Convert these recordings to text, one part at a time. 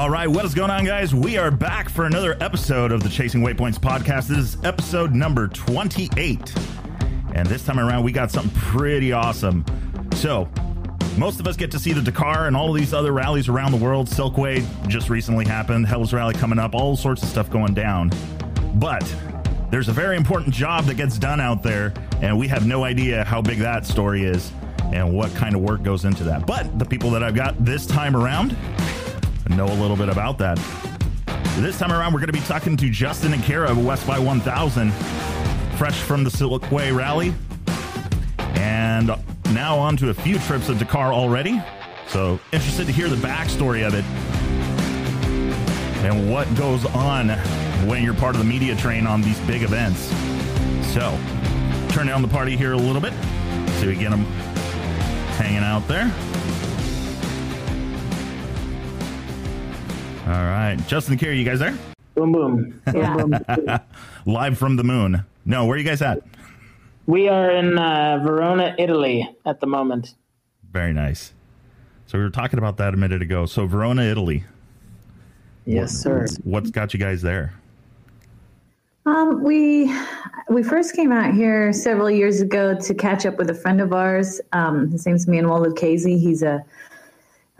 All right, what is going on, guys? We are back for another episode of the Chasing Waypoints podcast. This is episode number 28. And this time around, we got something pretty awesome. So, most of us get to see the Dakar and all of these other rallies around the world. Silkway just recently happened, Hell's Rally coming up, all sorts of stuff going down. But there's a very important job that gets done out there, and we have no idea how big that story is and what kind of work goes into that. But the people that I've got this time around know a little bit about that. This time around, we're going to be talking to Justin and Kara of West by 1000, fresh from the Silkway Rally, and now on to a few trips of Dakar already. So, interested to hear the backstory of it and what goes on when you're part of the media train on these big events. So, turn down the party here a little bit so we get them hanging out there. All right. Justin and Kara, you guys there? Boom, boom. Boom, boom. Live from the moon. No, where are you guys at? We are in uh, Verona, Italy at the moment. Very nice. So we were talking about that a minute ago. So Verona, Italy. Yes, sir. What's got you guys there? Um, we we first came out here several years ago to catch up with a friend of ours. Um, his name's Manuel Lucchese. He's a,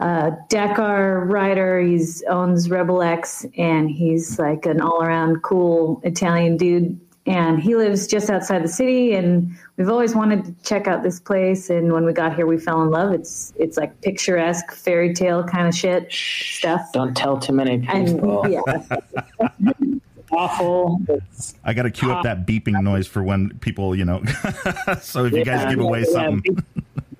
Uh, a Dakar rider. He owns Rebel X, and he's like an all around cool Italian dude. And he lives just outside the city, and we've always wanted to check out this place. And when we got here, we fell in love. It's it's like picturesque fairy tale kind of shit stuff. Don't tell too many And people. yeah, Awful. It's, I got to cue up that beeping noise for when people, you know. so if you guys give away yeah, something,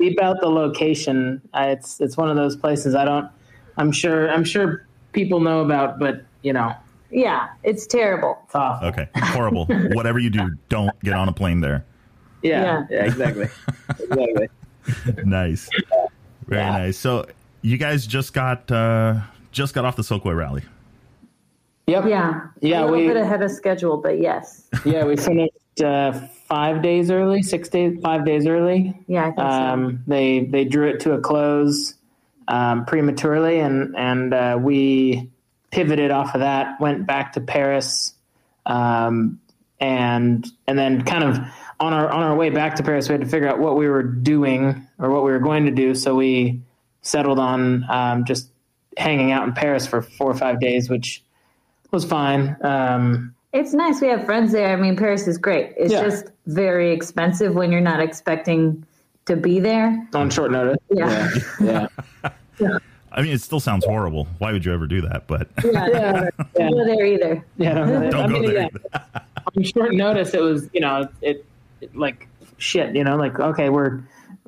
beep, beep out the location. Uh, it's it's one of those places I don't. I'm sure. I'm sure people know about, but you know, yeah, it's terrible. it's awful. okay, horrible. Whatever you do, don't get on a plane there. Yeah. Yeah. Yeah. exactly. exactly. Nice, very Yeah. nice. So you guys just got uh just got off the Silkway Rally. Yep. Yeah, Yeah, a little we- bit ahead of schedule, but yes, Yeah. We finished uh, five days early, six days, five days early. yeah, I think so. Um, they they drew it to a close um, prematurely, and and uh, we pivoted off of that, went back to Paris, um, and and then kind of on our on our way back to Paris, we had to figure out what we were doing or what we were going to do. So we settled on um, just hanging out in Paris for four or five days, which was fine. Um, It's nice. We have friends there. I mean, Paris is great. It's Yeah. just very expensive when you're not expecting to be there. on short notice. Yeah. yeah. yeah. I mean, it still sounds horrible. Why would you ever do that? But Yeah, yeah. don't go there either. Yeah, no, don't I go mean, there. yeah, on short notice, it was you know it, it like shit. You know, like okay, we're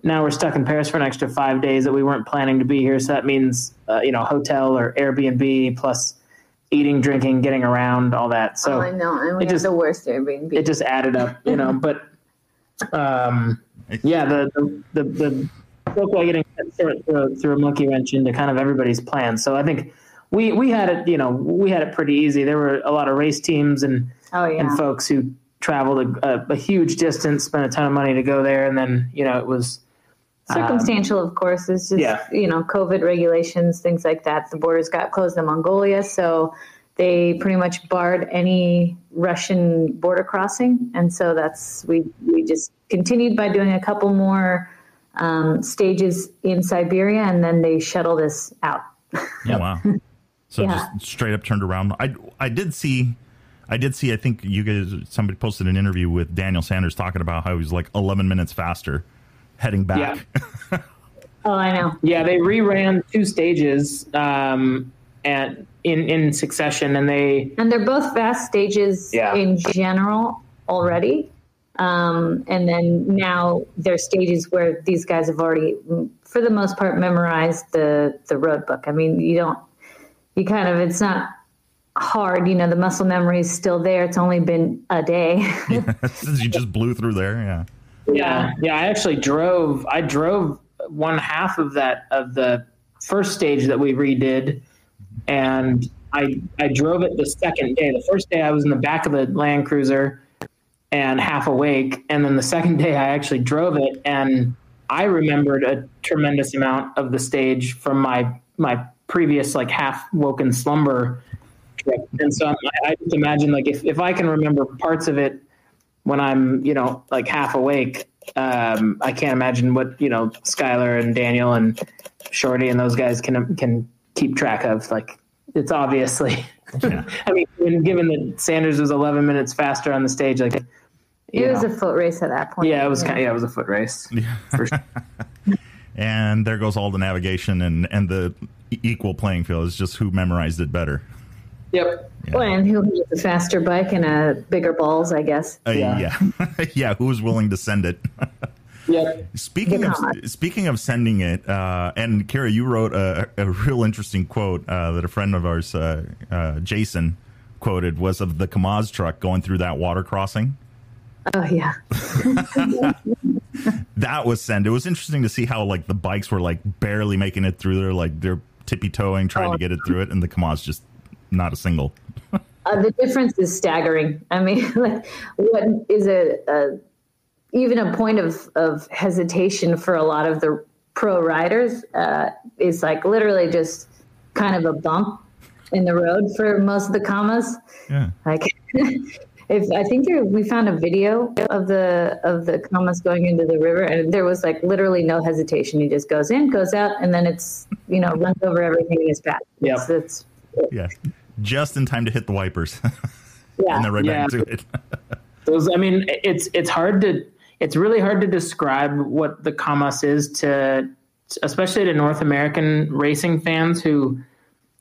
now we're stuck in Paris for an extra five days that we weren't planning to be here. So that means uh, you know hotel or Airbnb plus eating, drinking, getting around, all that. So oh, I know. It just- the worst Airbnb. it just added up, you know. but um, yeah, the the the, the getting cut through, through a monkey wrench into kind of everybody's plans. So I think we we had it, you know, we had it pretty easy. There were a lot of race teams and oh yeah. and folks who traveled a, a, a huge distance, spent a ton of money to go there, and then you know it was Circumstantial, of course. It's just yeah. you know COVID regulations, things like that. The borders got closed in Mongolia, so they pretty much barred any Russian border crossing, and so that's we we just continued by doing a couple more um, stages in Siberia, and then they shuttled us out. yeah, wow. So Yeah. just straight up turned around. I I did see I did see I think you guys somebody posted an interview with Daniel Sanders talking about how he was like 11 minutes faster heading back. Oh, I know. yeah they reran two stages um, and in in succession, and they And they're both fast stages Yeah. in general already. Um, and then now they're stages where these guys have already, for the most part, memorized the, the road book. I mean, you don't, you kind of, it's not hard. You know, the muscle memory is still there. It's only been a day. Since you just blew through there, yeah. Yeah, yeah. I actually drove. I drove one half of that of the first stage that we redid, and I I drove it the second day. The first day I was in the back of the Land Cruiser and half awake, and then the second day I actually drove it, and I remembered a tremendous amount of the stage from my my previous like half woken slumber trip, and so I, I just imagine like if if I can remember parts of it when I'm you know like half awake, um, I can't imagine what you know Skylar and Daniel and Shorty and those guys can can keep track of. Like it's obviously. Yeah. I mean, given that Sanders was 11 minutes faster on the stage, like you It was a foot race at that point. yeah, it was kind of, yeah, it was a foot race. For sure. And there goes all the navigation and and the equal playing field is just who memorized it better. Yep. Well, and who has a faster bike and a bigger balls, I guess. Uh, Yeah. yeah, yeah. Who's willing to send it? Yep. Speaking The of comet. speaking of sending it, uh, and Kara, you wrote a, a real interesting quote uh, that a friend of ours, uh, uh, Jason, quoted was of the Kamaz truck going through that water crossing. Oh yeah. That was sent. It was interesting to see how like the bikes were like barely making it through there, like they're tippy toeing trying to get it through it, and the Kamaz just not a single. Uh, the difference is staggering. I mean, like, what is a, a even a point of, of hesitation for a lot of the pro riders uh, is like literally just kind of a bump in the road for most of the Kamaz. Yeah. Like, if I think there, we found a video of the of the Kamaz going into the river, and there was like literally no hesitation. He just goes in, goes out, and then it's you know runs over everything in his path. Yep. It's, it's Yeah, just in time to hit the wipers, yeah. and they're right back Yeah. to it. Those, I mean, it's it's hard to it's really hard to describe what the Kamaz is to, especially to North American racing fans who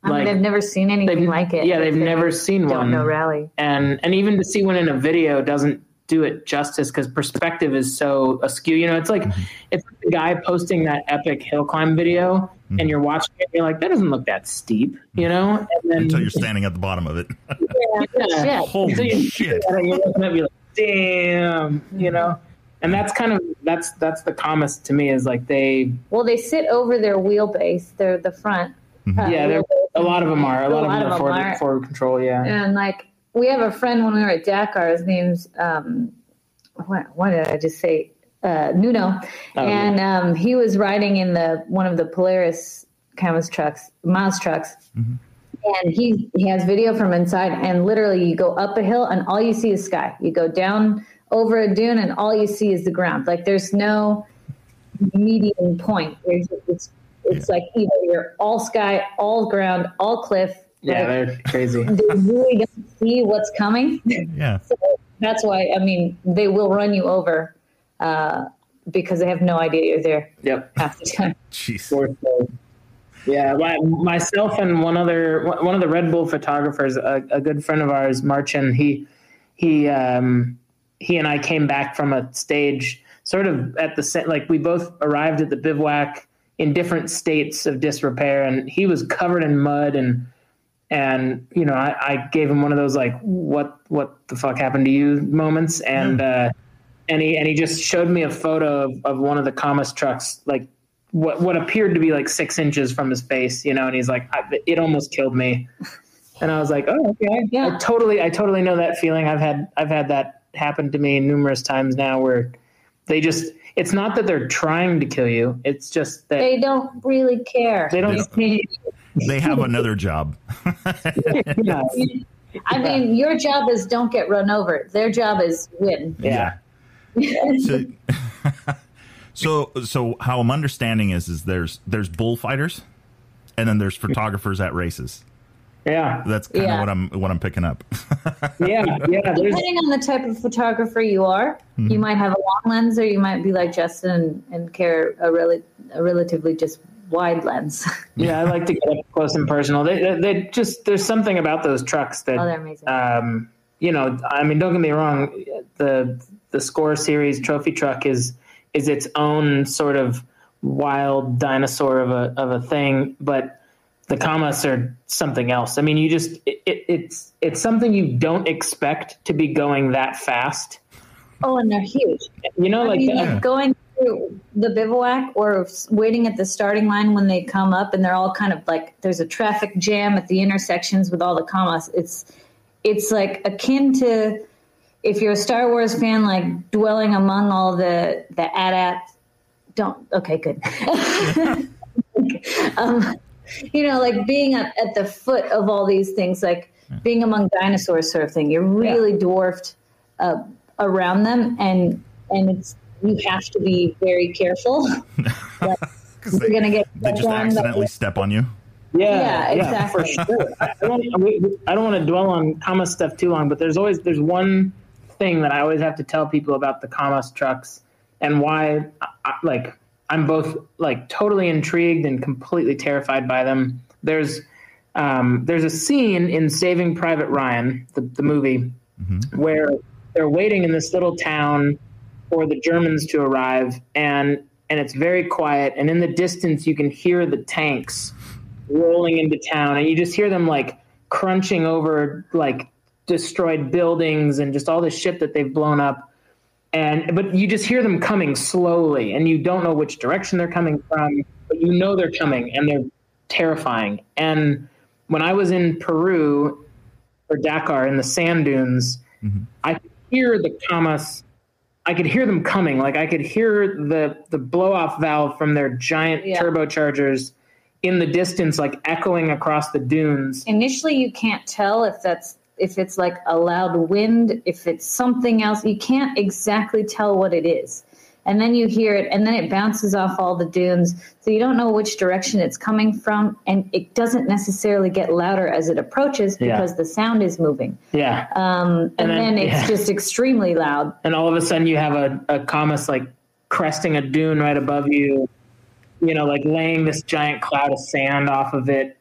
I mean, like they've never seen anything like it. yeah, they've If they never seen don't one. know rally. and and even to see one in a video doesn't do it justice because perspective is so askew. You know, it's like mm-hmm. it's the guy posting that epic hill climb video, and you're watching it, and you're like, that doesn't look that steep, you know. And then Until you're standing at the bottom of it. yeah, Yeah. Holy So you- shit! and you're looking at me like, damn, you know. And that's kind of that's that's the Kamaz to me is like they Well, they sit over their wheelbase. They're the front. uh, yeah they're, a lot of them are a lot, of them are forward, are. forward control yeah And like we have a friend when we were at Dakar. His name's um, what? What did I just say? Uh, Nuno, Oh, and um, he was riding in the one of the Polaris Kamaz trucks, Miles trucks. And he, he has video from inside, and literally, you go up a hill, and all you see is sky. You go down over a dune, and all you see is the ground. Like there's no median point. There's, it's it's like either you're all sky, all ground, all cliff. yeah Like, they're crazy they really don't see what's coming. Yeah, So that's why, I mean, they will run you over uh, because they have no idea you're there yep half the time. jeez. Yeah, my, myself and one other one of the Red Bull photographers, a, a good friend of ours, Marchin. He he um, he and I came back from a stage sort of at the sa- like we both arrived at the bivouac in different states of disrepair, and he was covered in mud and and you know I, I gave him one of those like what what the fuck happened to you moments and uh, and he and he just showed me a photo of, of one of the Kamaz trucks like what what appeared to be like six inches from his face you know and he's like I, it almost killed me and I was like oh okay Yeah. I totally I totally know that feeling I've had I've had that happen to me numerous times now where they just it's not that they're trying to kill you it's just that They don't really care. they don't Yeah. see They have another job. yeah. I mean, your job is don't get run over. Their job is win. yeah. So, so, so how I'm understanding is, is there's there's bullfighters, and then there's photographers at races. Yeah. That's kind of Yeah. what I'm what I'm picking up. Yeah. Yeah. There's, Depending on the type of photographer you are, you might have a long lens, or you might be like Justin and, and care a, rel- a relatively just wide lens. yeah. I like to get up close and personal. They, they, they just, there's something about those trucks that, oh, they're amazing. um, you know, I mean, don't get me wrong. The, the score series trophy truck is, is its own sort of wild dinosaur of a, of a thing, but the Kamaz are something else. I mean, you just, it, it, it's, it's something you don't expect to be going that fast. oh, and they're huge. You know, I like, mean, uh, going through the bivouac or waiting at the starting line when they come up, and they're all kind of like there's a traffic jam at the intersections with all the Kamaz. It's it's like akin to if you're a Star Wars fan, like dwelling among all the the AT-AT. Don't okay, good. um, you know, like being at, at the foot of all these things, like being among dinosaurs, sort of thing. You're really dwarfed uh, around them, and and it's you have to be very careful. Because You're gonna get they just accidentally but- step on you. Yeah, Yeah, for exactly. sure. I don't, I don't want to dwell on Kamaz stuff too long, but there's always there's one thing that I always have to tell people about the Kamaz trucks and why, I, like, I'm both like totally intrigued and completely terrified by them. There's um, there's a scene in Saving Private Ryan, the, the movie, where they're waiting in this little town for the Germans to arrive, and and it's very quiet, and in the distance you can hear the tanks rolling into town, and you just hear them like crunching over like destroyed buildings and just all the shit that they've blown up. And but you just hear them coming slowly, and you don't know which direction they're coming from, but you know they're coming, and they're terrifying. And when I was in Peru or Dakar in the sand dunes, mm-hmm. I could hear the Kamaz. I could hear them coming. Like I could hear the the blow off valve from their giant Yeah. turbochargers in the distance, like echoing across the dunes. Initially, you can't tell if that's if it's like a loud wind, if it's something else. You can't exactly tell what it is. And then you hear it, and then it bounces off all the dunes. So you don't know which direction it's coming from, and it doesn't necessarily get louder as it approaches Yeah. because the sound is moving. Yeah. Um, and, And then- then, it's yeah. just extremely loud. and all of a sudden you have a, a Kamaz like cresting a dune right above you, you know, like laying this giant cloud of sand off of it,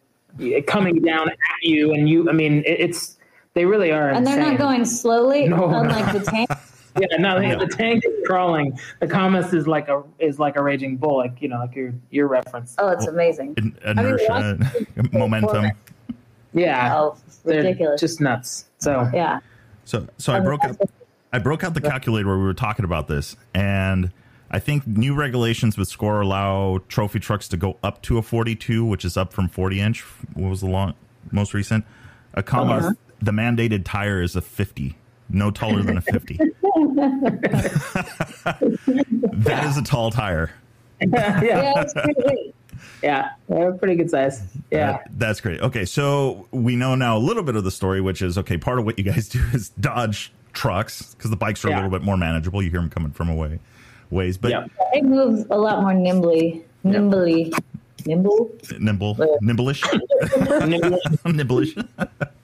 coming down at you. And you, I mean, it, it's, they really are. And they're not going slowly, No. unlike the tank. Yeah, no, the, the tank is crawling. The Kamaz is like a is like a raging bull, like you know, like your your reference. Oh, it's amazing. In- mean, Inertia, momentum. Yeah, Oh, ridiculous. just nuts. So yeah. So, so I broke out. I broke out the calculator where we were talking about this, and I think new regulations with Score allow trophy trucks to go up to a 42, which is up from 40 inch. What was the long, most recent? A comma. Uh-huh. The mandated tire is a 50, no taller than a 50. that is a tall tire. yeah, Yeah, it's pretty yeah, pretty good size. Yeah, That- that's great. Okay, so we know now a little bit of the story, which is okay. Part of what you guys do is dodge trucks because the bikes are a little bit more manageable. You hear them coming from away ways, but yeah. They move a lot more nimbly, nimbly, nimble. nimble, uh, nimblish, nimblish.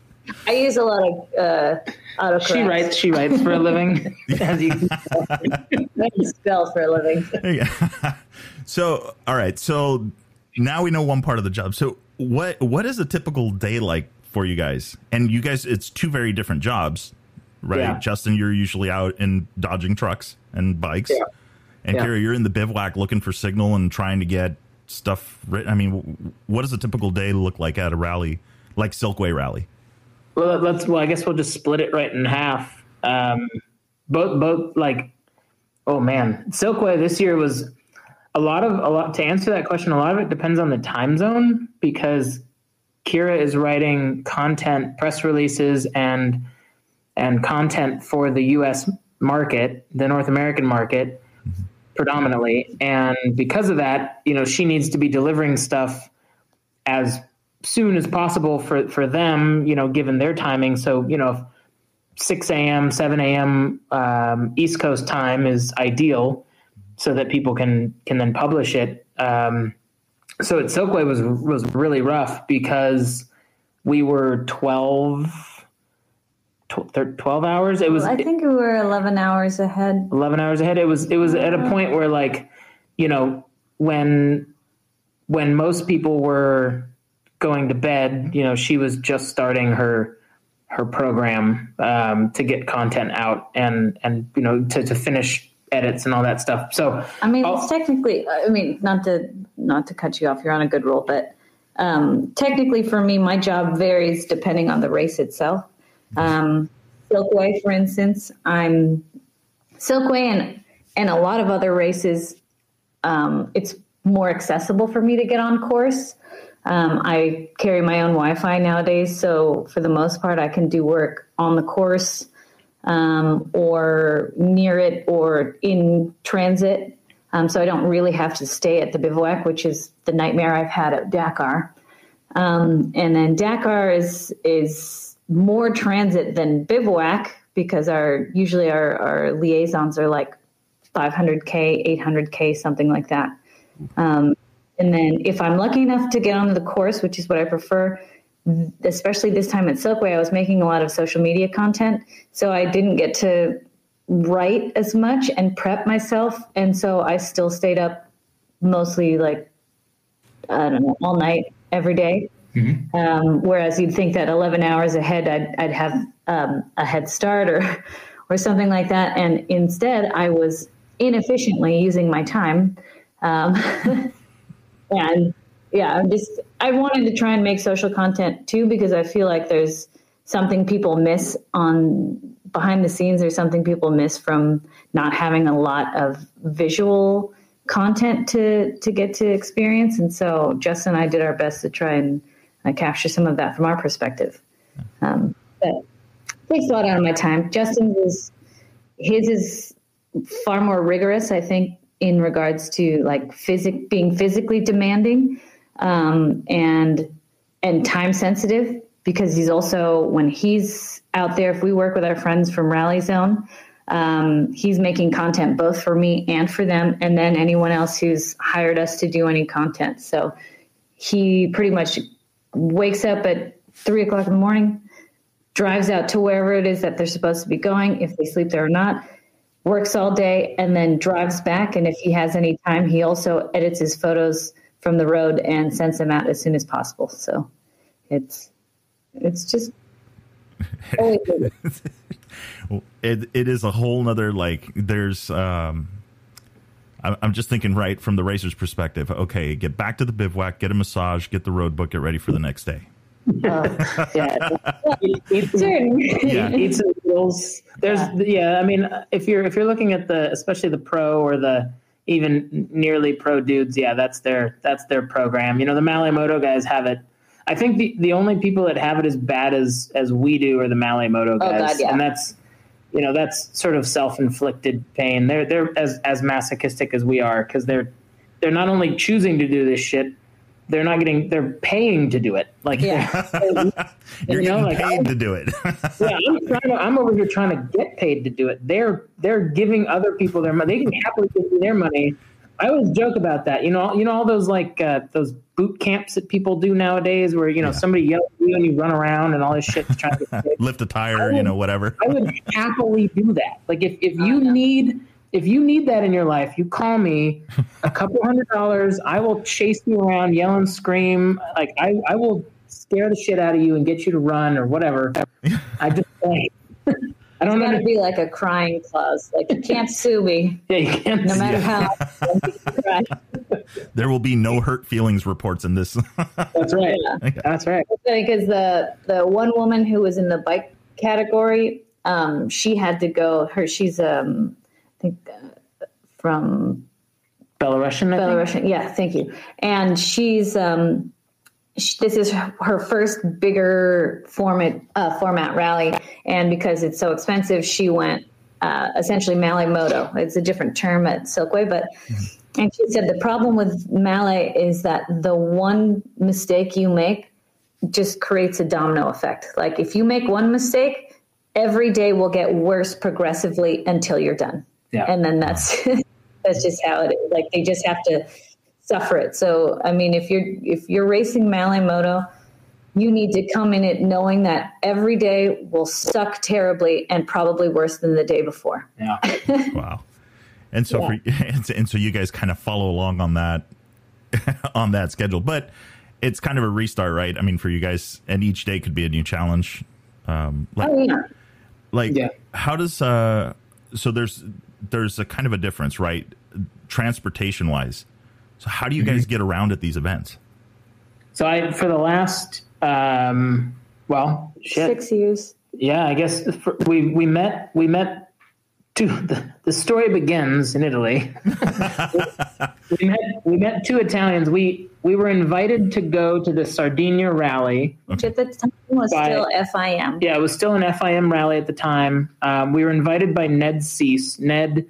I use a lot of uh, autocorrect. She writes. She writes for a living, as you can tell. Spell for a living. Yeah. so, all right. So now we know one part of the job. So, what what is a typical day like for you guys? And you guys, it's two very different jobs, right? Yeah. Justin, you're usually out in dodging trucks and bikes, Yeah. and Yeah. Kara, you're in the bivouac looking for signal and trying to get stuff. Written. I mean, what does a typical day look like at a rally, like Silkway Rally? Well, let's. Well, I guess we'll just split it right in half. Um, both, both, like, oh man, Silkway this year was a lot of a lot. To answer that question, a lot of it depends on the time zone because Kira is writing content, press releases, and and content for the U.S. market, the North American market, predominantly, and because of that, you know, she needs to be delivering stuff as soon as possible for for them, you know, given their timing. So, you know, if 6 a.m., 7 a.m. Um, East Coast time is ideal, so that people can can then publish it. Um, so at Silkway was was really rough because we were 12, 12 hours. It was I think we were 11 hours ahead. 11 hours ahead. It was it was at a point where like, you know, when when most people were going to bed, you know, she was just starting her her program um, to get content out and and you know to, to finish edits and all that stuff. So I mean, Oh. it's technically. I mean, not to not to cut you off. You're on a good roll, but um, technically, for me, my job varies depending on the race itself. Um, Silkway, for instance, I'm Silkway and and a lot of other races. Um, it's more accessible for me to get on course. Um, I carry my own Wi-Fi nowadays, so for the most part, I can do work on the course um, or near it or in transit. Um, so I don't really have to stay at the bivouac, which is the nightmare I've had at Dakar. Um, and then Dakar is is more transit than bivouac because our usually our, our liaisons are like 500k, 800k, something like that. Um, and then if I'm lucky enough to get onto the course, which is what I prefer, especially this time at Silkway, I was making a lot of social media content, so I didn't get to write as much and prep myself, and so I still stayed up mostly like I don't know all night every day. Mm-hmm. Um, whereas you'd think that 11 hours ahead, I'd, I'd have um, a head start or or something like that, and instead I was inefficiently using my time. Um, and yeah, I'm just I wanted to try and make social content too because I feel like there's something people miss on behind the scenes. There's something people miss from not having a lot of visual content to to get to experience. And so Justin and I did our best to try and uh, capture some of that from our perspective. Um, but takes a lot out of my time. Justin was his is far more rigorous, I think, in regards to like physic being physically demanding um, and and time sensitive because he's also when he's out there if we work with our friends from rally zone um, he's making content both for me and for them and then anyone else who's hired us to do any content. So he pretty much wakes up at three o'clock in the morning drives out to wherever it is that they're supposed to be going if they sleep there or not works all day and then drives back and if he has any time he also edits his photos from the road and sends them out as soon as possible. So it's it's just it, it is a whole nother like there's um I'm just thinking right from the racer's perspective. Okay, get back to the bivouac, get a massage, get the road book, get ready for the next day. Uh, yeah, eat, eat, some, yeah. noodles. There's yeah. yeah. I mean, if you're if you're looking at the especially the pro or the even nearly pro dudes, yeah, that's their that's their program. You know, the Malle Moto guys have it. I think the, the only people that have it as bad as as we do are the Malle Moto guys, oh God, yeah. and that's you know that's sort of self inflicted pain. They're they're as as masochistic as we are because they're they're not only choosing to do this shit, they're not getting they're paying to do it. Like yeah. you're you know, like, paid to do it. Yeah I'm, trying to, I'm over here trying to get paid to do it. They're they're giving other people their money. They can happily give me their money. I always joke about that. You know you know all those like uh, those boot camps that people do nowadays where you know yeah. somebody yells at you and you run around and all this shit to try to lift a tire would, you know whatever. I would happily do that. Like if, if you need if you need that in your life, you call me a couple hundred dollars. I will chase you around, yell and scream. Like I, I will scare the shit out of you and get you to run or whatever. I just like, I don't want to be like a crying clause. Like you can't sue me. Yeah, you can't. No matter how. there will be no hurt feelings reports in this. That's right. Yeah. That's right. Because the the one woman who was in the bike category, um, she had to go. Her she's um I think uh, from Belarusian. I Belarusian, think? yeah. Thank you. And she's um, she, this is her first bigger format uh, format rally, and because it's so expensive, she went uh, essentially Malle Moto. It's a different term at Silkway, but. Mm-hmm. And she said the problem with Malle is that the one mistake you make just creates a domino effect. Like if you make one mistake, every day will get worse progressively until you're done. Yeah. And then that's that's just how it is. Like they just have to suffer it. So I mean, if you're if you're racing Malle Moto, you need to come in it knowing that every day will suck terribly and probably worse than the day before. Yeah. wow. And so yeah. for and so you guys kind of follow along on that on that schedule, but it's kind of a restart, right? I mean, for you guys, and each day could be a new challenge. Um, like, oh, yeah. Like, yeah. how does uh? So there's there's a kind of a difference, right? Transportation wise. So how do you guys mm-hmm. get around at these events? So I for the last um, well shit. six years. Yeah, I guess for, we we met we met. Two, the, the story begins in Italy. we met we met two Italians. We we were invited to go to the Sardinia rally, which at the time was by, still FIM. Yeah, it was still an FIM rally at the time. Um, we were invited by Ned Cease. Ned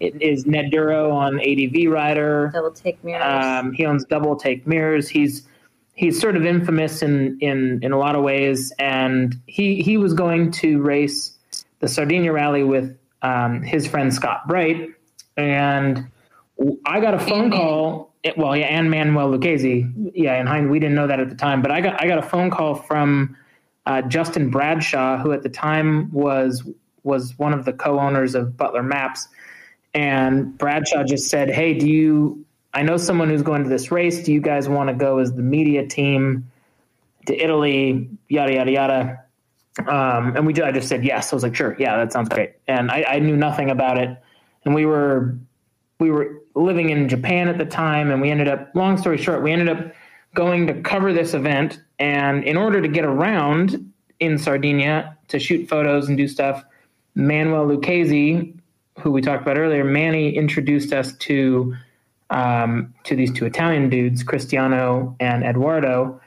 is Ned Duro on ADV Rider. Double take mirrors. Um, he owns Double Take Mirrors. He's he's sort of infamous in in in a lot of ways, and he he was going to race the Sardinia Rally with um, his friend Scott Bright, and I got a phone And call. Well, yeah, and Manuel Lucchese. Yeah, and Hein, we didn't know that at the time, but I got I got a phone call from uh, Justin Bradshaw, who at the time was was one of the co-owners of Butler Maps, and Bradshaw just said, "Hey, do you? I know someone who's going to this race. Do you guys want to go as the media team to Italy? Yada yada yada." Um, and we I just said yes. I was like, "Sure, yeah, that sounds great." And I, I knew nothing about it, and we were we were living in Japan at the time, and we ended up. Long story short, we ended up going to cover this event, and in order to get around in Sardinia to shoot photos and do stuff, Manuel Lucchese, who we talked about earlier, Manny introduced us to um, to these two Italian dudes, Cristiano and Eduardo,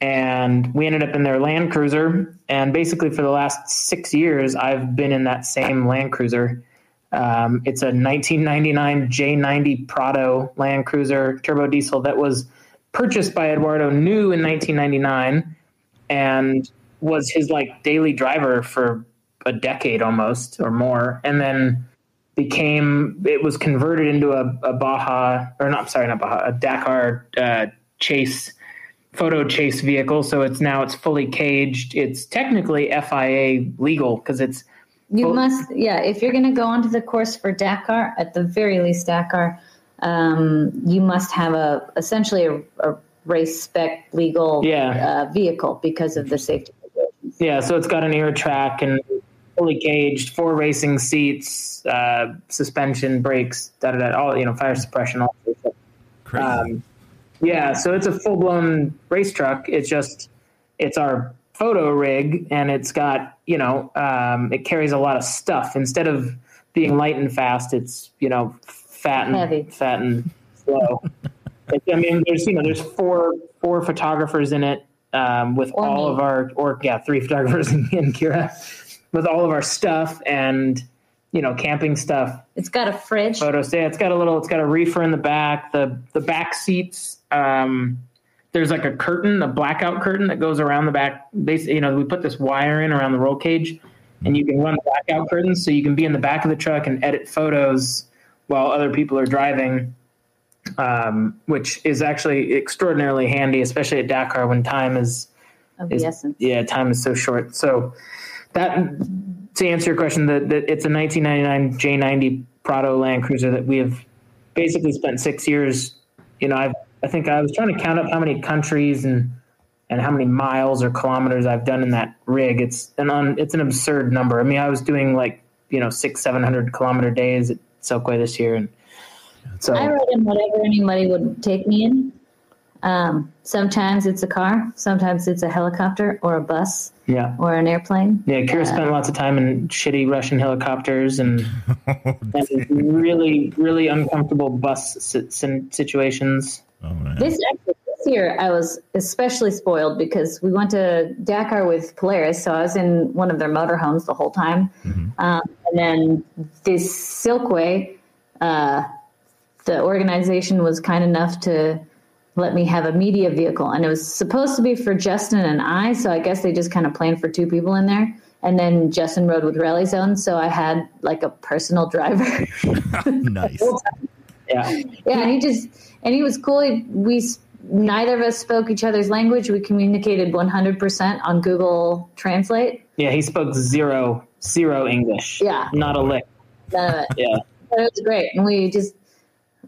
and we ended up in their Land Cruiser. And basically, for the last six years, I've been in that same Land Cruiser. Um, it's a 1999 J90 Prado Land Cruiser turbo diesel that was purchased by Eduardo new in 1999 and was his like daily driver for a decade almost or more, and then became it was converted into a, a Baja or not sorry not Baja a Dakar uh, chase photo chase vehicle. So it's now it's fully caged. It's technically FIA legal because it's You Well- must, yeah. If you're going to go onto the course for Dakar, at the very least Dakar, um, you must have a essentially a, a race spec legal Yeah. uh, vehicle because of the safety. Yeah, so it's got an air track and fully caged, four racing seats, uh, suspension, brakes, da da da, all you know, fire suppression, all. Crazy. Um, yeah, so it's a full blown race truck. It's just it's our photo rig, and it's got you know um, it carries a lot of stuff instead of being light and fast. It's you know fat and Heavy. fat and slow. I mean, there's you know there's four four photographers in it um, with Or all me. of our or yeah three photographers and, and Kira with all of our stuff and you know camping stuff It's got a fridge. photos. Yeah, it's got a little. It's got a reefer in the back. The the back seats. Um, there's like a curtain, a blackout curtain that goes around the back. Basically, you know, we put this wire in around the roll cage, and you can run the blackout curtains, so you can be in the back of the truck and edit photos while other people are driving. Um, which is actually extraordinarily handy, especially at Dakar when time is of is- essence. yeah, time is so short. So that to answer your question, that that it's a 1999 J90 Prado Land Cruiser that we have basically spent six years. You know, I've I think I was trying to count up how many countries and and how many miles or kilometers I've done in that rig. It's an un, it's an absurd number. I mean, I was doing like you know six seven hundred kilometer days at Silkway this year, and so I ride in whatever anybody would take me in. Um, sometimes it's a car, sometimes it's a helicopter or a bus yeah. or an airplane. Yeah, Kira spent lots of time in shitty Russian helicopters and, and really, really uncomfortable bus si- sin- situations. oh man. This actually, this year, I was especially spoiled because we went to Dakar with Polaris, so I was in one of their motorhomes the whole time. Um, and then this Silkway, uh, the organization was kind enough to let me have a media vehicle, and it was supposed to be for Justin and I. So I guess they just kind of planned for two people in there. And then Justin rode with Rally Zone, so I had like a personal driver. nice. Yeah, Yeah, and he just and he was cool. He, we neither of us spoke each other's language. We communicated 100% on Google Translate. yeah. He spoke zero, zero English. Yeah. not a lick. None of it. Yeah, But it was great, and we just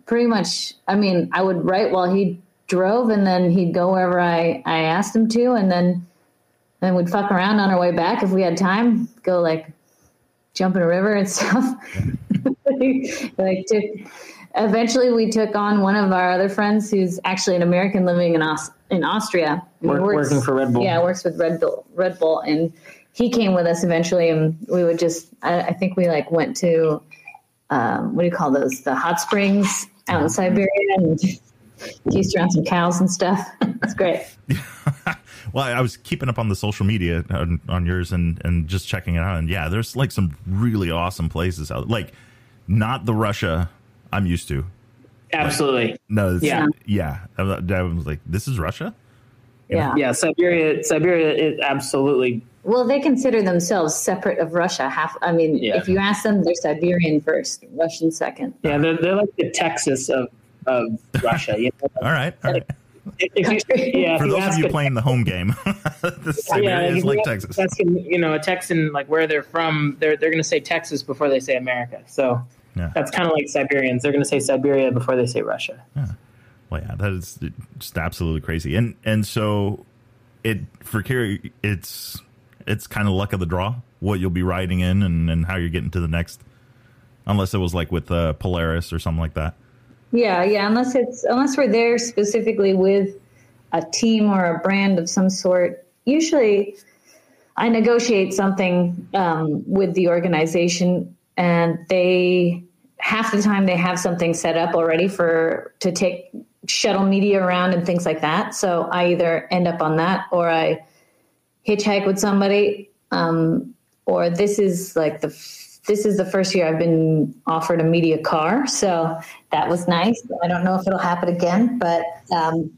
pretty much. I mean, I would write while he drove, and then he'd go wherever I I asked him to, and then then we'd fuck around on our way back if we had time. Go like jump in a river and stuff. like took, eventually we took on one of our other friends who's actually an American living in Aus- in Austria. Work- works- working for Red Bull. Yeah, works with Red Bull. Red Bull, and he came with us eventually, and we would just. I, I think we like went to um, what do you call those? The hot springs out in Siberia, and used around some cows and stuff. It's great. well, I was keeping up on the social media on, on yours and and just checking it out, and yeah, there's like some really awesome places out. Like, not the Russia I'm used to. absolutely. No, it's, Yeah. yeah. I was I was like, this is Russia. Yeah. Yeah, Siberia. Siberia is absolutely. Well, they consider themselves separate of Russia. Half. I mean, Yeah. if you ask them, they're Siberian first, Russian second. Yeah, they're, they're like the Texas of, of Russia. You know? All right. All right. If you, yeah, if For you those of ask you a- playing the home game, the Siberia if is you like Texas. asking, you know, a Texan like where they're from, they're they're going to say Texas before they say America. So Yeah. that's kind of like Siberians. They're going to say Siberia before they say Russia. Well, yeah, that is just absolutely crazy. And and so it for Kira, it's it's kind of luck of the draw what you'll be riding in and, and how you're getting to the next. Unless it was like with uh, Polaris or something like that. Yeah, yeah. Unless it's unless we're there specifically with a team or a brand of some sort. Usually, I negotiate something um, with the organization, and they half the time they have something set up already for to take shuttle media around and things like that. So I either end up on that or I hitchhike with somebody. Um, or this is like the this is the first year I've been offered a media car, so that was nice. I don't know if it'll happen again, but um,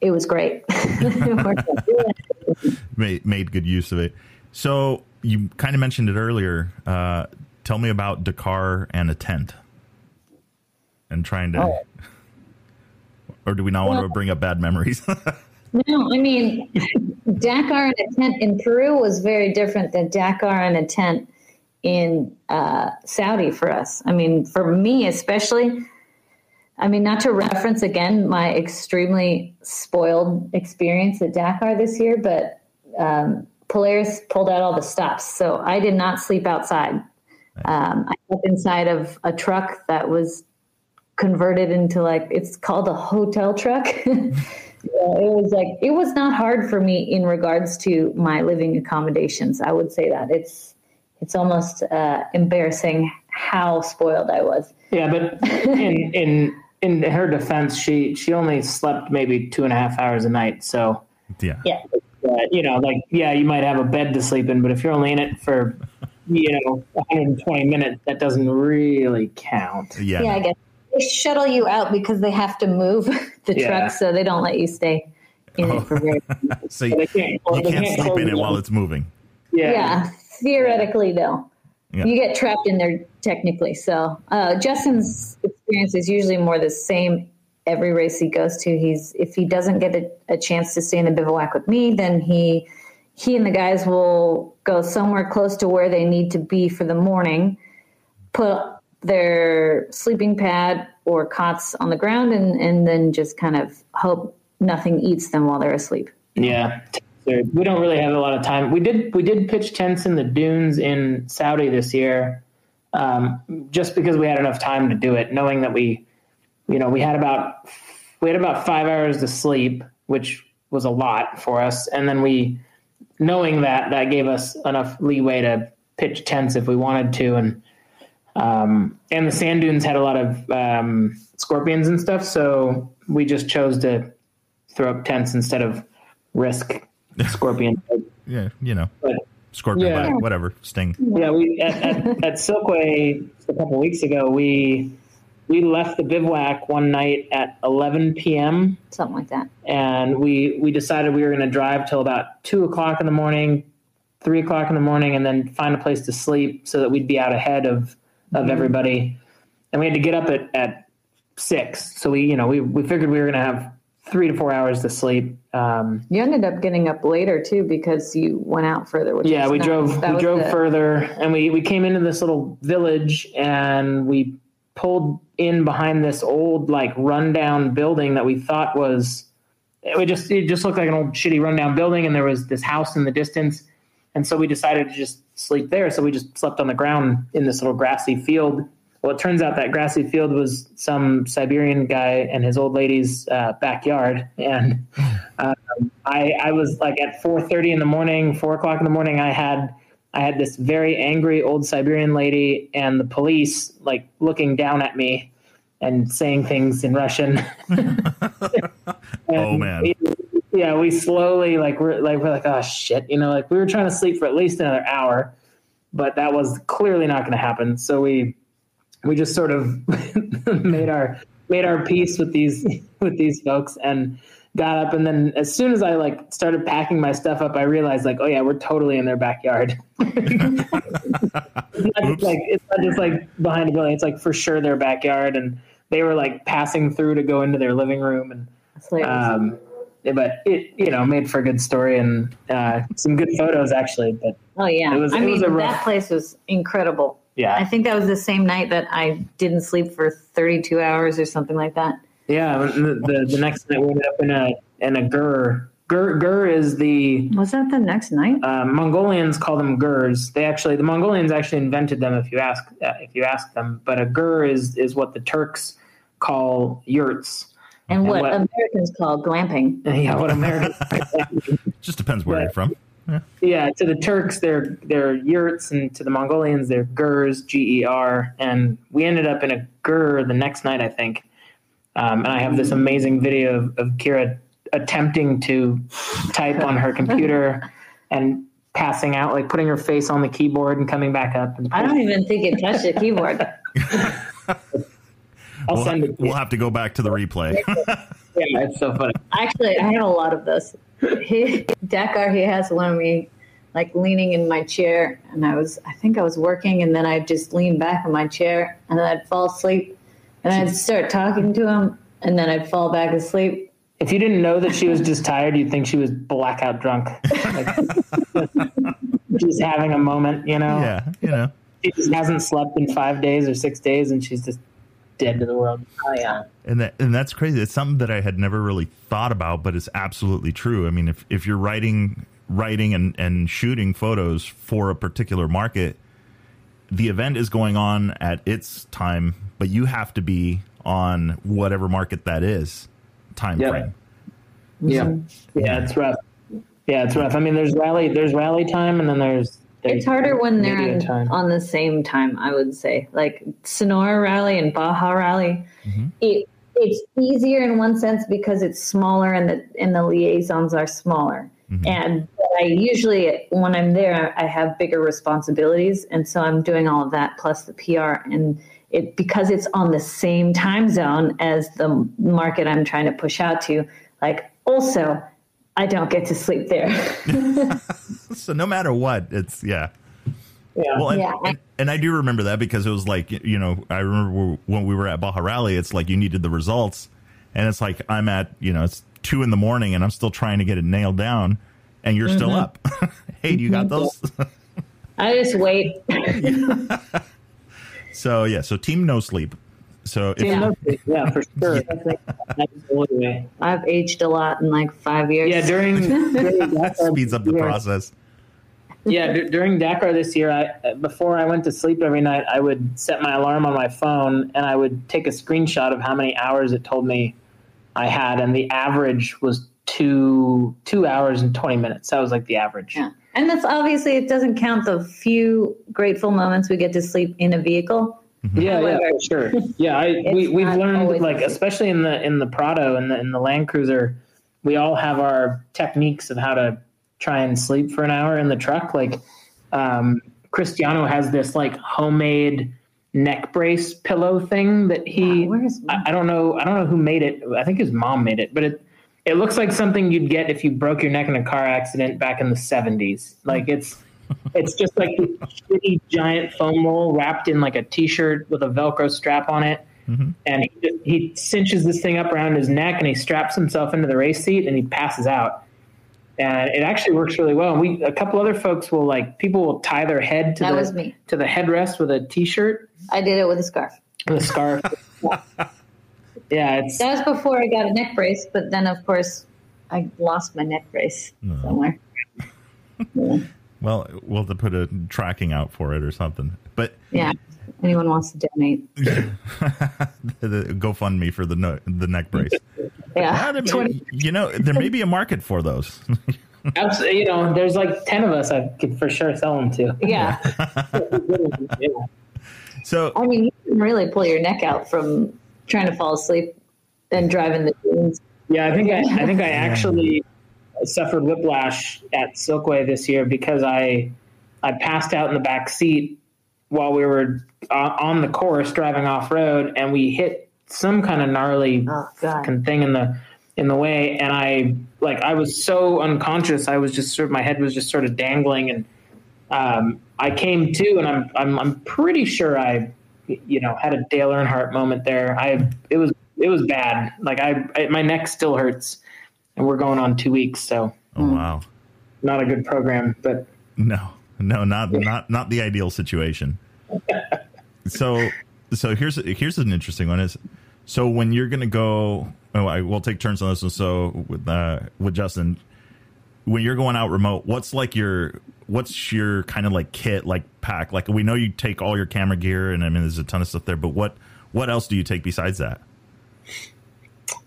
it was great. It worked out. Made made good use of it. So you kind of mentioned it earlier. Uh, tell me about Dakar and a tent, and trying to. Oh. Or do we not want to bring up bad memories? no, I mean Dakar and a tent in Peru was very different than Dakar and a tent in uh, Saudi for us. I mean, for me especially. I mean, not to reference again my extremely spoiled experience at Dakar this year, but um, Polaris pulled out all the stops, so I did not sleep outside. Um, I slept inside of a truck that was converted into like it's called a hotel truck. Yeah, it was like it was not hard for me in regards to my living accommodations. I would say that it's it's almost uh, embarrassing how spoiled I was. Yeah, but in in in her defense, she she only slept maybe two and a half hours a night. So yeah. Yeah, uh, you know, like yeah, you might have a bed to sleep in, but if you're only in it for you know 120 minutes, that doesn't really count. Yeah. yeah, I guess they shuttle you out because they have to move the Yeah. truck, so they don't let you stay in it for very. So you, They can't, you they can't sleep in it while it's moving. yeah. yeah, theoretically, though. Yeah. You get trapped in there technically. So uh, Justin's experience is usually more the same every race he goes to. He's if he doesn't get a, a chance to stay in the bivouac with me, then he he and the guys will go somewhere close to where they need to be for the morning, put their sleeping pad or cots on the ground, and and then just kind of hope nothing eats them while they're asleep. Yeah. We don't really have a lot of time. We did we did pitch tents in the dunes in Saudi this year, um, just because we had enough time to do it, knowing that we, you know, we had about we had about five hours to sleep, which was a lot for us, and then we, knowing that that gave us enough leeway to pitch tents if we wanted to, and um, and the sand dunes had a lot of um, scorpions and stuff, so we just chose to throw up tents instead of risk scorpion. Yeah, you know, But scorpion Yeah. bite, whatever, sting. yeah, we at, at, at Silkway a couple weeks ago, we we left the bivouac one night at 11 p.m. Something like that. and we we decided we were going to drive till about two o'clock in the morning, three o'clock in the morning, and then find a place to sleep so that we'd be out ahead of of mm-hmm. everybody. And we had to get up at at six, so we you know we we figured we were going to have three to four hours to sleep. Um, You ended up getting up later too because you went out further. Which yeah we nice. drove That we drove the- further and we we came into this little village and we pulled in behind this old like rundown building that we thought was it just it just looked like an old shitty rundown building and there was this house in the distance and so we decided to just sleep there so we just slept on the ground in this little grassy field well it turns out that grassy field was some siberian guy and his old lady's uh, backyard. And um, I, I was like at 4.30 in the morning 4 o'clock in the morning i had i had this very angry old siberian lady and the police like looking down at me and saying things in russian. Oh, man. we- yeah we slowly like we're like we're like oh shit you know like we were trying to sleep for at least another hour but that was clearly not going to happen. So we we just sort of made our made our peace with these with these folks and got up and then as soon as I like started packing my stuff up, I realized like, oh yeah, we're totally in their backyard. it's, not just like it's not just like behind a building. It's like for sure their backyard, and they were like passing through to go into their living room, and That's hilarious. um, but it you know made for a good story and uh, some good photos actually. But oh yeah, it was- I it mean was a rough- that place was incredible. Yeah. I think that was the same night that I didn't sleep for 32 hours or something like that. yeah, the the, the next night we ended up in a in a ger. Ger ger is the Was that the next night? uh, Mongolians call them gers. They actually, the Mongolians actually invented them. If you ask, uh, if you ask them, but a ger is is what the Turks call yurts. and what, what- Americans call glamping. Yeah, what Americans. Just depends where Yeah. you're from. Yeah. yeah, to the Turks they're they're yurts, and to the Mongolians they're gers, G E R. And we ended up in a ger the next night, I think. Um, and I have this amazing video of, of Kira attempting to type on her computer and passing out, like putting her face on the keyboard and coming back up. And I don't even think it touched the keyboard. I'll We'll, send it. we'll have to go back to the replay. Yeah, it's so funny. Actually, I have a lot of this. He, Dakar, he has one of me like leaning in my chair, and I was, I think I was working, and then I'd just lean back in my chair, and then I'd fall asleep, and I'd start talking to him, and then I'd fall back asleep. If you didn't know that she was just tired, you'd think she was blackout drunk. Like, she's having a moment, you know. yeah, you know. She just hasn't slept in five days or six days, and she's just dead to the world. Oh yeah, And that and that's crazy. It's something that I had never really thought about, but it's absolutely true. I mean, if if you're writing writing and, and shooting photos for a particular market, the event is going on at its time, but you have to be on whatever market that is time Yeah. frame. Yeah, yeah, it's rough. Yeah, it's rough. I mean, there's rally, there's rally time, and then there's, there's it's harder when they're on, on the same time. I would say, like Sonora Rally and Baja Rally, it it's easier in one sense because it's smaller and the and the liaisons are smaller. And I usually, when I'm there, I have bigger responsibilities, and so I'm doing all of that plus the PR. And it because it's on the same time zone as the market I'm trying to push out to. Like, also, I don't get to sleep there. So no matter what, it's yeah. yeah. Well, and, Yeah. and, and I do remember that because it was like you know I remember when we were at Baja Rally, it's like you needed the results, and it's like I'm at you know it's two in the morning and I'm still trying to get it nailed down, and you're still mm-hmm. up. hey, do you got mm-hmm. those? I just wait. so yeah, so team no sleep. So if, yeah. yeah, for sure. Absolutely. I've aged a lot in like five years. Yeah, during, during that speeds up the yeah, process. Yeah, d- during Dakar this year, I before I went to sleep every night, I would set my alarm on my phone and I would take a screenshot of how many hours it told me I had, and the average was two two hours and twenty minutes. That was like the average. Yeah. And that's obviously, it doesn't count the few grateful moments we get to sleep in a vehicle. Yeah, yeah, for sure. Yeah, I we we've learned like easy. especially in the in the Prado and the in the Land Cruiser, we all have our techniques of how to try and sleep for an hour in the truck. Like um, Cristiano has this like homemade neck brace pillow thing that he. Wow, I, I don't know. I don't know who made it. I think his mom made it, but it it looks like something you'd get if you broke your neck in a car accident back in the seventies. Like it's it's just like this shitty giant foam roll wrapped in like a t-shirt with a Velcro strap on it. Mm-hmm. And he, just, he cinches this thing up around his neck and he straps himself into the race seat and he passes out. And it actually works really well. And we, a couple other folks will like, people will tie their head to That the, was me. to the headrest with a t-shirt I did it with a scarf. and a scarf. yeah, it's, That was before I got a neck brace, but then of course I lost my neck brace mm. somewhere. Well, we'll have to put a tracking out for it or something. But Yeah. Anyone wants to donate? the GoFundMe for the no, the neck brace. Yeah. Yeah, there may- you know, there may be a market for those. absolutely, you know, there's like 10 of us I could for sure sell them to. Yeah. Yeah. so I mean, you can really pull your neck out from trying to fall asleep and driving the jeans. Yeah, I think I, I think I actually suffered whiplash at Silkway this year because I I passed out in the back seat while we were uh, on the course driving off road, and we hit some kind of gnarly Oh, thing in the in the way, and I like I was so unconscious. I was just sort of my head was just sort of dangling, and um, I came to, and I'm I'm I'm pretty sure I you know had a Dale Earnhardt moment there. I it was it was bad. Like I, I my neck still hurts, and we're going on two weeks, so Oh wow. not a good program. But No, no, not not not the ideal situation. So, so here's here's an interesting one. Is so when you're gonna go, oh, I will take turns on this one. So with uh, with Justin, when you're going out remote, what's like your what's your kind of like kit like pack? Like we know you take all your camera gear, and I mean there's a ton of stuff there. But what what else do you take besides that?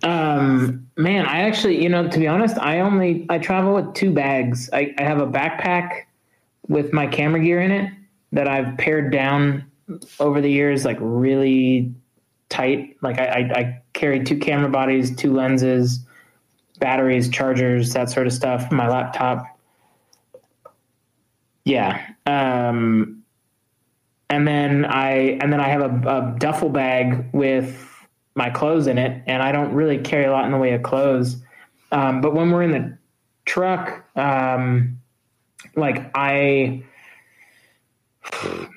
Um, man, I actually, you know, to be honest, I only I travel with two bags. I, I have a backpack with my camera gear in it that I've pared down over the years, like really tight. Like I, I, I carry two camera bodies, two lenses, batteries, chargers, that sort of stuff. My laptop. Yeah. Um, and then I and then I have a, a duffel bag with my clothes in it, and I don't really carry a lot in the way of clothes. Um, but when we're in the truck, um, like I,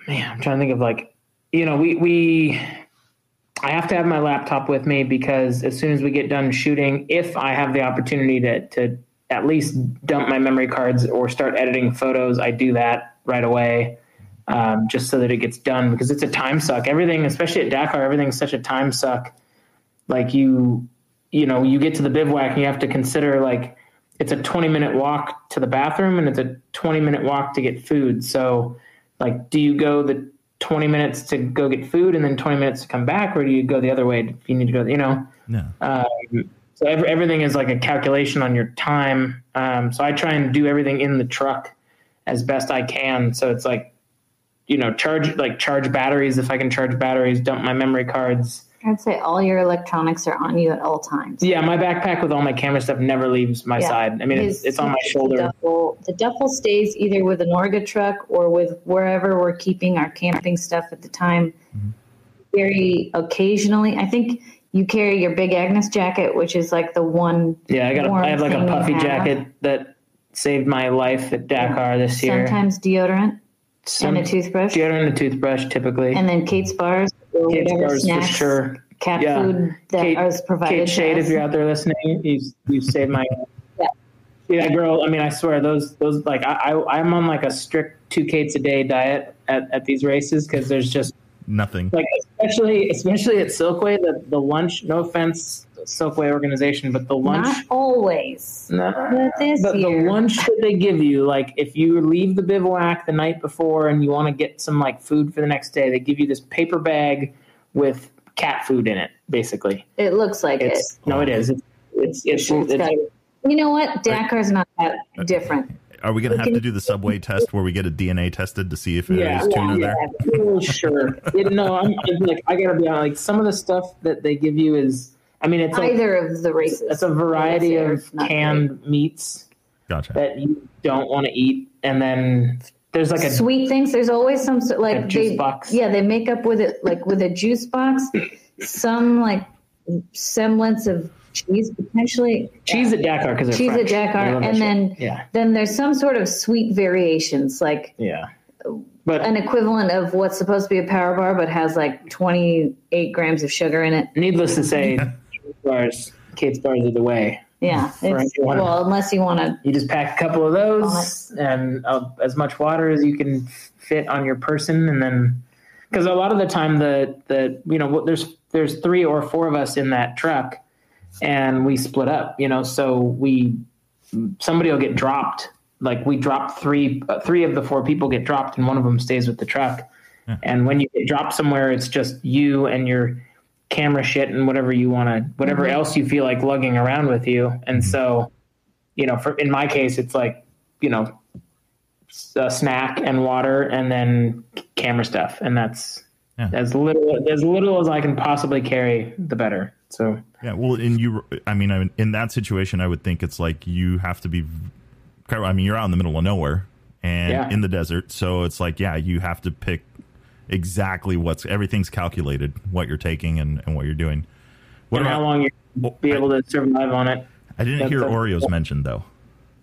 man, I'm trying to think of like, you know, we we, I have to have my laptop with me because as soon as we get done shooting, if I have the opportunity to to at least dump my memory cards or start editing photos, I do that right away. Um, just so that it gets done because it's a time suck. Everything, especially at Dakar, everything's such a time suck like you you know you get to the bivouac and you have to consider like it's a 20 minute walk to the bathroom and it's a 20 minute walk to get food. So like do you go the 20 minutes to go get food and then 20 minutes to come back or do you go the other way if you need to go you know? No. um, so every, everything is like a calculation on your time. Um, so i try and do everything in the truck as best i can. So it's like you know charge like charge batteries if i can charge batteries dump my memory cards I'd say all your electronics are on you at all times. Yeah, my backpack with all my camera stuff never leaves my Yeah. side. I mean, it's, it's on my shoulder. Duffel, the duffel stays either with an Orga truck or with wherever we're keeping our camping stuff at the time. Mm-hmm. Very occasionally, I think you carry your big Agnes jacket, which is like the one. Yeah, I got. A, I have like a puffy jacket that saved my life at Dakar this year. Sometimes deodorant Some and a toothbrush, deodorant and a toothbrush, typically. and then Kate's bars or Kate's whatever bars snacks, for sure. cat Yeah. food that Kate, is provided. Kate Schade, if you're out there listening, you you saved my. Yeah. Yeah, that girl. I mean, I swear those those like I, I I'm on like a strict two Kates a day diet at, at these races because there's just Nothing. like especially especially at Silkway the the lunch. No offense, Silkway organization, but the lunch. Not always. No, But this but the lunch that they give you, like if you leave the bivouac the night before and you want to get some like food for the next day, they give you this paper bag with cat food in it. Basically, It looks like it. it's no, it is. It's it's it's, It's it's, you know what? Dakar's not that uh, different. Are we gonna have to do the subway test where we get a DNA tested to see if there's yeah, tuna yeah, there? yeah, sure. It, no, I'm, I'm like I gotta be honest. Like some of the stuff that they give you is, I mean, it's like Either of the races. it's a variety of it's not canned meats Gotcha. that you don't want to eat, and then there's like a sweet things. There's always some sort like A juice they, box. Yeah, they make up with it like with a juice box, some like semblance of cheese potentially. cheese at Dakar because Cheese at Dakar, and then yeah, then there's some sort of sweet variations, like yeah. But an equivalent of what's supposed to be a power bar, but has like 28 grams of sugar in it. needless to say, Kate's bars, Kate's bars are the way. Yeah, Right, it's, wanna- well, unless you want to. You just pack a couple of those and uh, as much water as you can fit on your person, and then because a lot of the time the the you know there's there's three or four of us in that truck, and we split up. You know, so we somebody will get dropped. Like we drop three uh, three of the four people get dropped, and one of them stays with the truck. And when you get dropped somewhere, it's just you and your camera shit and whatever you want to, whatever mm-hmm. else you feel like lugging around with you. And mm-hmm. so, you know, for in my case, it's like, you know, a snack and water, and then camera stuff, and that's Yeah. as little as little as I can possibly carry, the better. So Yeah, well, in you, I mean, I mean, in that situation, I would think it's like you have to be. I mean, you're out in the middle of nowhere and Yeah. in the desert, so it's like, yeah, you have to pick exactly what's everything's calculated, what you're taking and, and what you're doing. What and about- how long you Well, be I- able to survive on it. I didn't That's hear a- Oreos mentioned though.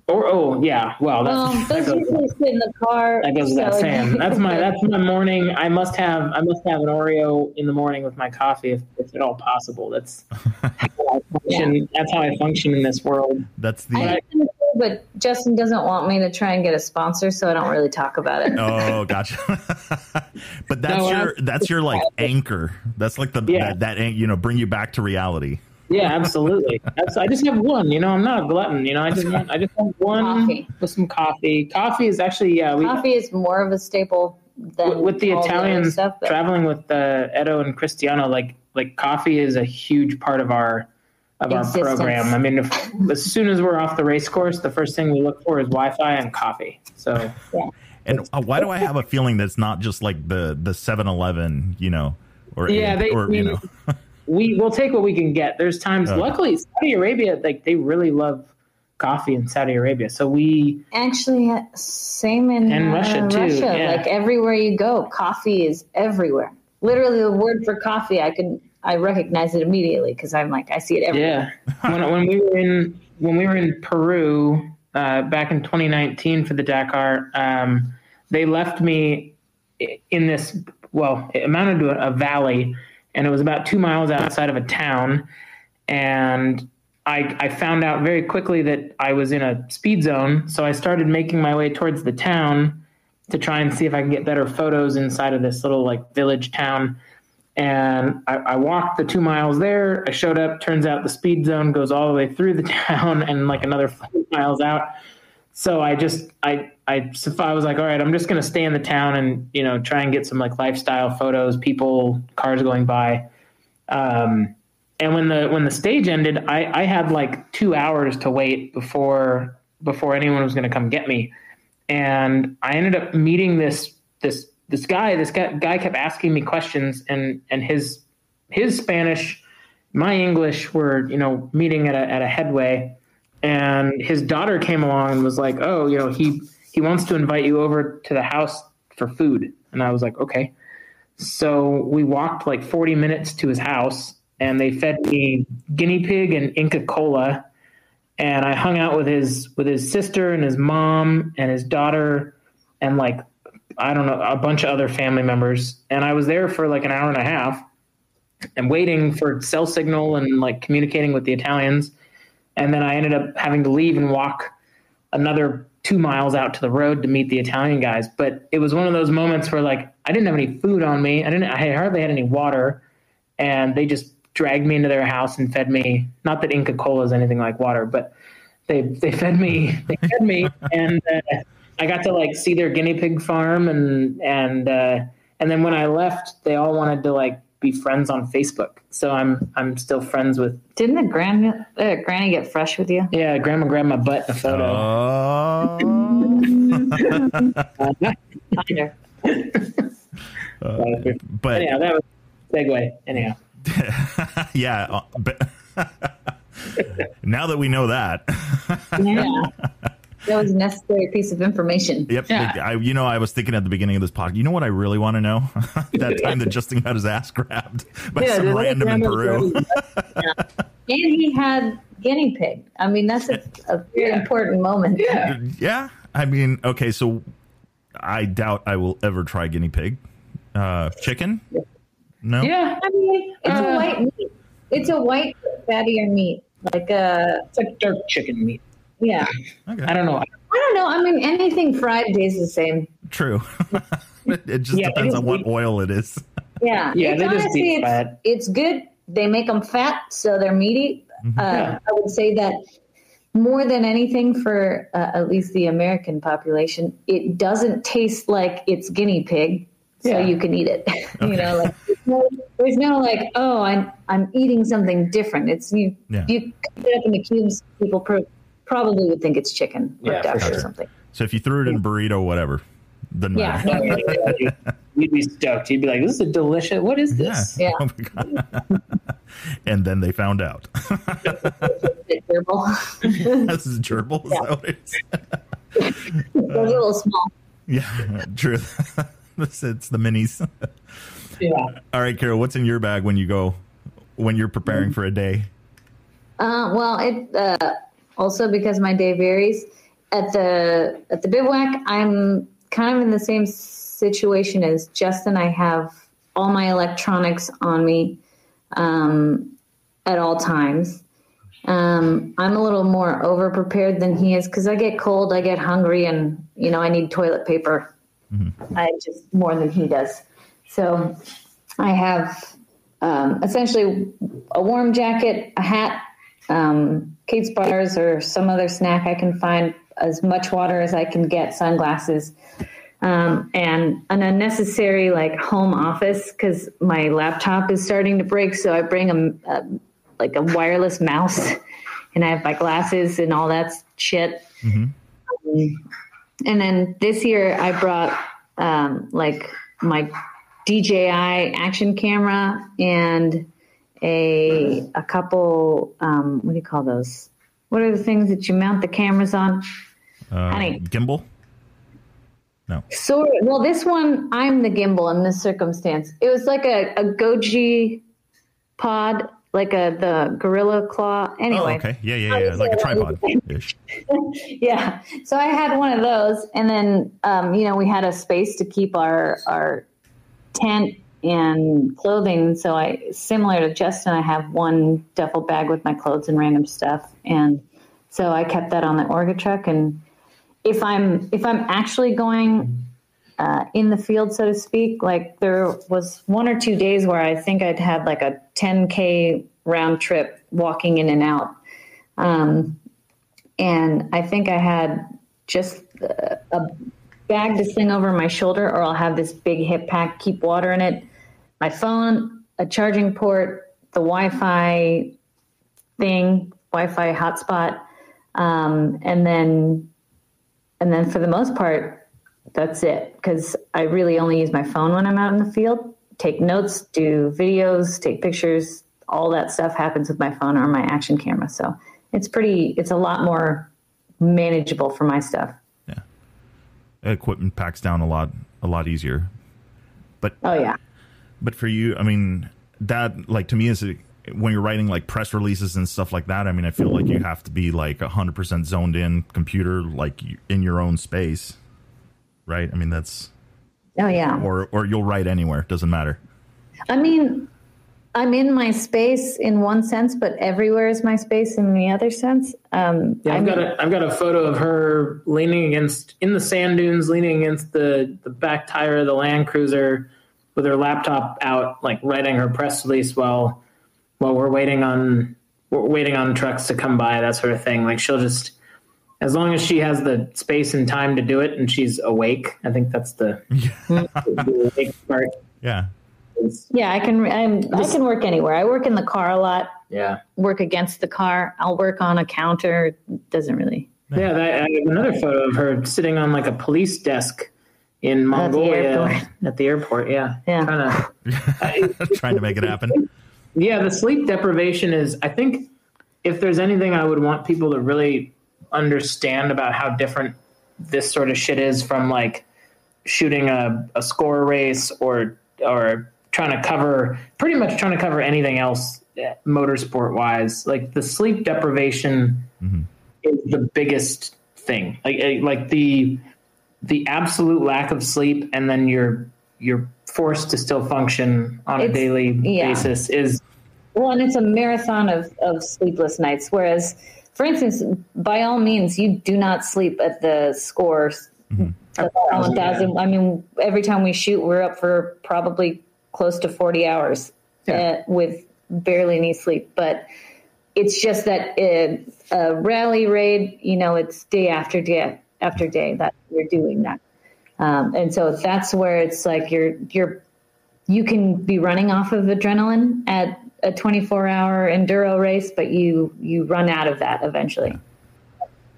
Or oh yeah, well that's, Um, that, those goes, usually sit in the car. that goes without so- saying. That's my that's my morning. I must have I must have an Oreo in the morning with my coffee if, if at all possible. That's how I function. That's how I function in this world. That's the. I understand, but Justin doesn't want me to try and get a sponsor, so I don't really talk about it. Oh, gotcha. but that's No, your that's your like anchor. That's like the Yeah. that, that you know bring you back to reality. Yeah, absolutely. That's, I just have one. You know, I'm not a glutton. You know, I just want I just want one Coffee. with some coffee. Coffee is actually yeah. We, Coffee is more of a staple than with, with the all other Italians stuff. traveling with uh, Edo and Cristiano, like like coffee is a huge part of our of our program. I mean, if, as soon as we're off the race course, the first thing we look for is Wi-Fi and coffee. So yeah. And uh, why do I have a feeling that's not just like the the 7-Eleven, you know, or Yeah, they- or I you mean, know, we will take what we can get. There's times, Okay. luckily, Saudi Arabia, like they really love coffee in Saudi Arabia. So we Actually, uh, same in And uh, Russia, too, yeah. Like everywhere you go, coffee is everywhere. Literally, the word for coffee, I can I recognize it immediately because I'm like I see it everywhere. Yeah, when, when we were in when we were in Peru uh, back in 2019 for the Dakar, um, they left me in this. Well, it amounted to a, a valley, and it was about two miles outside of a town. And I, I found out very quickly that I was in a speed zone, so I started making my way towards the town to try and see if I can get better photos inside of this little like village town and I, I walked the two miles there. I showed up. Turns out the speed zone goes all the way through the town and like another five miles out. So I just I I so I was like, all right, I'm just gonna stay in the town and you know try and get some like lifestyle photos, people, cars going by. Um, and when the when the stage ended, I I had like two hours to wait before before anyone was gonna come get me, and I ended up meeting this this this guy this guy, guy kept asking me questions and and his his spanish my english were you know meeting at a, at a headway. And his daughter came along and was like oh you know he he wants to invite you over to the house for food. And i was like okay. So we walked like 40 minutes to his house and they fed me guinea pig and inca cola and i hung out with his with his sister and his mom and his daughter and like I don't know, a bunch of other family members. And I was there for like an hour and a half and waiting for cell signal and like communicating with the Italians. And then I ended up having to leave and walk another two miles out to the road to meet the Italian guys. But it was one of those moments where like I didn't have any food on me. I didn't I hardly had any water. And they just dragged me into their house and fed me. Not that Inca Cola is anything like water, but they they fed me they fed me and uh, I got to like see their guinea pig farm and and uh, and then when I left, they all wanted to like be friends on Facebook. So I'm I'm still friends with Didn't the grand uh, granny get fresh with you? yeah, grandma grabbed my butt in a photo. Oh. Under. but Anyhow, that was segue. Anyhow, yeah, uh, but now that we know that, Yeah. That was a necessary piece of information. yep. Yeah. I, you know, I was thinking at the beginning of this podcast. You know what I really want to know? that time that Justin got his ass grabbed by Yeah, some random in Peru. grabbed And he had guinea pig. I mean, that's a, a very Yeah. important moment. Yeah. yeah, I mean, okay, so I doubt I will ever try guinea pig. Uh, chicken? No. yeah, I mean, it's Uh, a white meat. It's a white fattier meat. Like a it's like dark chicken meat. Yeah. Okay. I don't know. I don't know. I mean, anything fried tastes the same. True. it just Yeah, depends it is on what deep. oil it is. Yeah. Yeah, it's honestly, deep it's, fry it's good. They make them fat, so they're meaty. Mm-hmm. Uh, Yeah. I would say that more than anything for uh, at least the American population, it doesn't taste like it's guinea pig, so Yeah. you can eat it. you know, like there's no, there's no like, oh, I'm I'm eating something different. It's you Yeah. you cut it up into cubes. People pro- probably would think it's chicken Yeah, cooked for or sure. something. So if you threw it in a burrito, whatever, doesn't Yeah. matter. You'd be stoked. You'd be like, "This is a delicious. What is this?" Yeah. Oh my God. and then they found out. It's gerbil. this is gerbil. Is that what it is? They're a little small. Yeah, true. it's, it's the minis. Yeah. All right, Carol, what's in your bag when you go when you're preparing for a day? Uh, well, it uh, also because my day varies. At the at the bivouac, I'm kind of in the same situation as Justin. I have all my electronics on me um, at all times. Um, I'm a little more over prepared than he is because I get cold, I get hungry, and you know I need toilet paper. Mm-hmm. I just more than he does. So I have um, essentially a warm jacket, a hat, um, Kate's bars, or some other snack I can find, as much water as I can get, sunglasses, um, and an unnecessary like home office because my laptop is starting to break. So I bring a, a like a wireless mouse, and I have my glasses and all that shit. Mm-hmm. Um, and then this year I brought um, like my DJI action camera and a a couple um, what do you call those? What are the things that you mount the cameras on? Uh, Honey. Gimbal. No. So well, this one I'm the gimbal in this circumstance. It was like a, a Goji pod like a the gorilla claw. Anyway. Oh, okay. Yeah, yeah, yeah. Like a tripod. yeah. So I had one of those, and then um, you know we had a space to keep our our tent and clothing. So I similar to Justin, I have one duffel bag with my clothes and random stuff, and so I kept that on the Orga truck. And if I'm if I'm actually going uh, in the field, so to speak. Like there was one or two days where I think I'd had like a 10K round trip walking in and out. Um, and I think I had just a, a bag to sling over my shoulder, or I'll have this big hip pack, keep water in it, my phone, a charging port, the Wi Fi thing, Wi Fi hotspot. Um, and then, and then for the most part, that's it because I really only use my phone when I'm out in the field. Take notes, do videos, take pictures. All that stuff happens with my phone or my action camera. So it's pretty. It's a lot more manageable for my stuff. Yeah, equipment packs down a lot, a lot easier. But oh yeah. But for you, I mean, that like to me is a, when you're writing like press releases and stuff like that. I mean, I feel like you have to be like hundred percent zoned in, computer like in your own space right? I mean, that's oh yeah, or or you'll write anywhere, doesn't matter. I mean, I'm in my space in one sense, but everywhere is my space in the other sense. Um, yeah, I've I got a I've got a photo of her leaning against in the sand dunes, leaning against the the back tire of the Land Cruiser, with her laptop out, like writing her press release while while we're waiting on we're waiting on trucks to come by, that sort of thing. Like she'll just as long as she has the space and time to do it and she's awake i think that's the, the awake part. Yeah. Yeah i can I'm, i can work anywhere. I work in the car a lot. Yeah. Work against the car. I'll work on a counter. Doesn't really yeah that, i have another photo of her sitting on like a police desk in mongolia at the, at the airport yeah. Yeah. Trying to trying to make it happen. Yeah the sleep deprivation is i think if there's anything i would want people to really understand about how different this sort of shit is from like shooting a, a score race or or trying to cover pretty much trying to cover anything else eh, motorsport wise like the sleep deprivation mm-hmm. is the biggest thing. Like eh, like the the absolute lack of sleep and then you're you're forced to still function on it's, a daily yeah. basis is well and it's a marathon of, of sleepless nights whereas for instance, by all means, you do not sleep at the scores. Mm-hmm. 1,000. I mean, every time we shoot, we're up for probably close to 40 hours yeah. uh, with barely any sleep. But it's just that it, uh, a rally raid, you know, it's day after day after day that you're doing that. Um, and so that's where it's like you're, you're, you can be running off of adrenaline at a 24 hour enduro race, but you you run out of that eventually.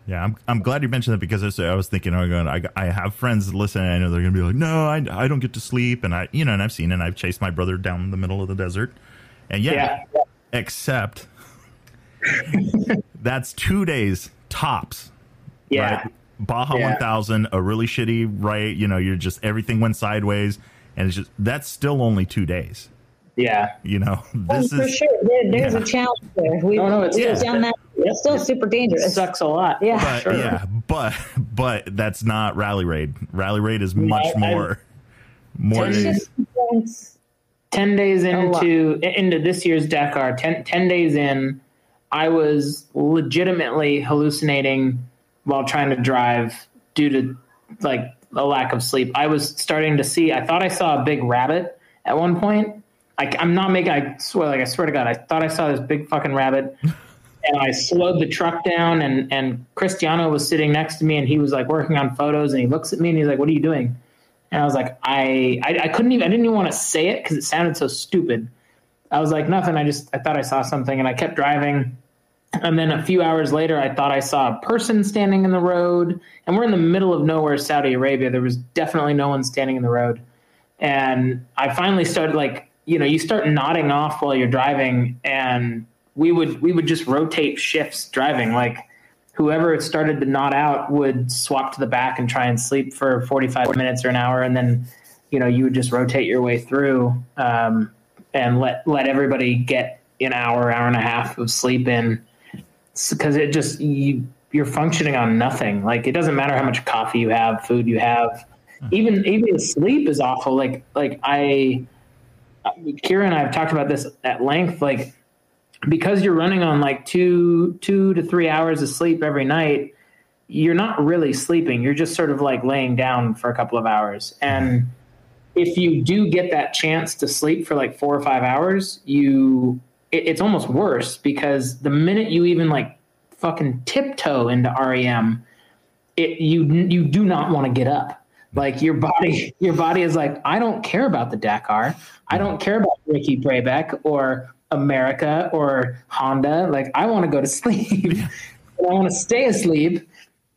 Yeah, I'm, I'm glad you mentioned that because I was thinking, oh, going, I, I have friends listening. I know they're going to be like, no, I, I don't get to sleep. And I, you know, and I've seen it. I've chased my brother down the middle of the desert. And yeah, yeah. except that's two days tops. Yeah. Right? Baja yeah. 1000, a really shitty, right? You know, you're just, everything went sideways. And it's just, that's still only two days. Yeah. You know, Oh, this for is sure. There, there's yeah. a challenge there. We, Oh, no, it's- we've yeah. done that. It's still super dangerous. It sucks a lot. Yeah. but Sure. yeah, but but that's not Rally Raid. Rally Raid is much I- more more Ten- days. It's- 10 days into into this year's Dakar, 10, 10 days in, I was legitimately hallucinating while trying to drive due to like a lack of sleep. I was starting to see, I thought I saw a big rabbit at one point. I, I'm not making, I swear, like, I swear to God, I thought I saw this big fucking rabbit. And I slowed the truck down, and, and Cristiano was sitting next to me, and he was like working on photos, and he looks at me and he's like, What are you doing? And I was like, I, I, I couldn't even, I didn't even want to say it because it sounded so stupid. I was like, nothing. I just, I thought I saw something and I kept driving. And then a few hours later, I thought I saw a person standing in the road. And we're in the middle of nowhere, Saudi Arabia. There was definitely no one standing in the road. And I finally started like, you know, you start nodding off while you're driving, and we would we would just rotate shifts driving. Like whoever started to nod out would swap to the back and try and sleep for 45 minutes or an hour, and then you know you would just rotate your way through um, and let let everybody get an hour, hour and a half of sleep in because it just you you're functioning on nothing. Like it doesn't matter how much coffee you have, food you have, hmm. even even sleep is awful. Like like I, Kira and I have talked about this at length. Like because you're running on like two two to three hours of sleep every night, you're not really sleeping. You're just sort of like laying down for a couple of hours and if you do get that chance to sleep for like four or five hours, you it, it's almost worse because the minute you even like fucking tiptoe into REM, it you you do not want to get up. Like your body, your body is like, I don't care about the Dakar. I don't mm-hmm. care about Ricky Brabec or America or Honda. Like I want to go to sleep. I want to stay asleep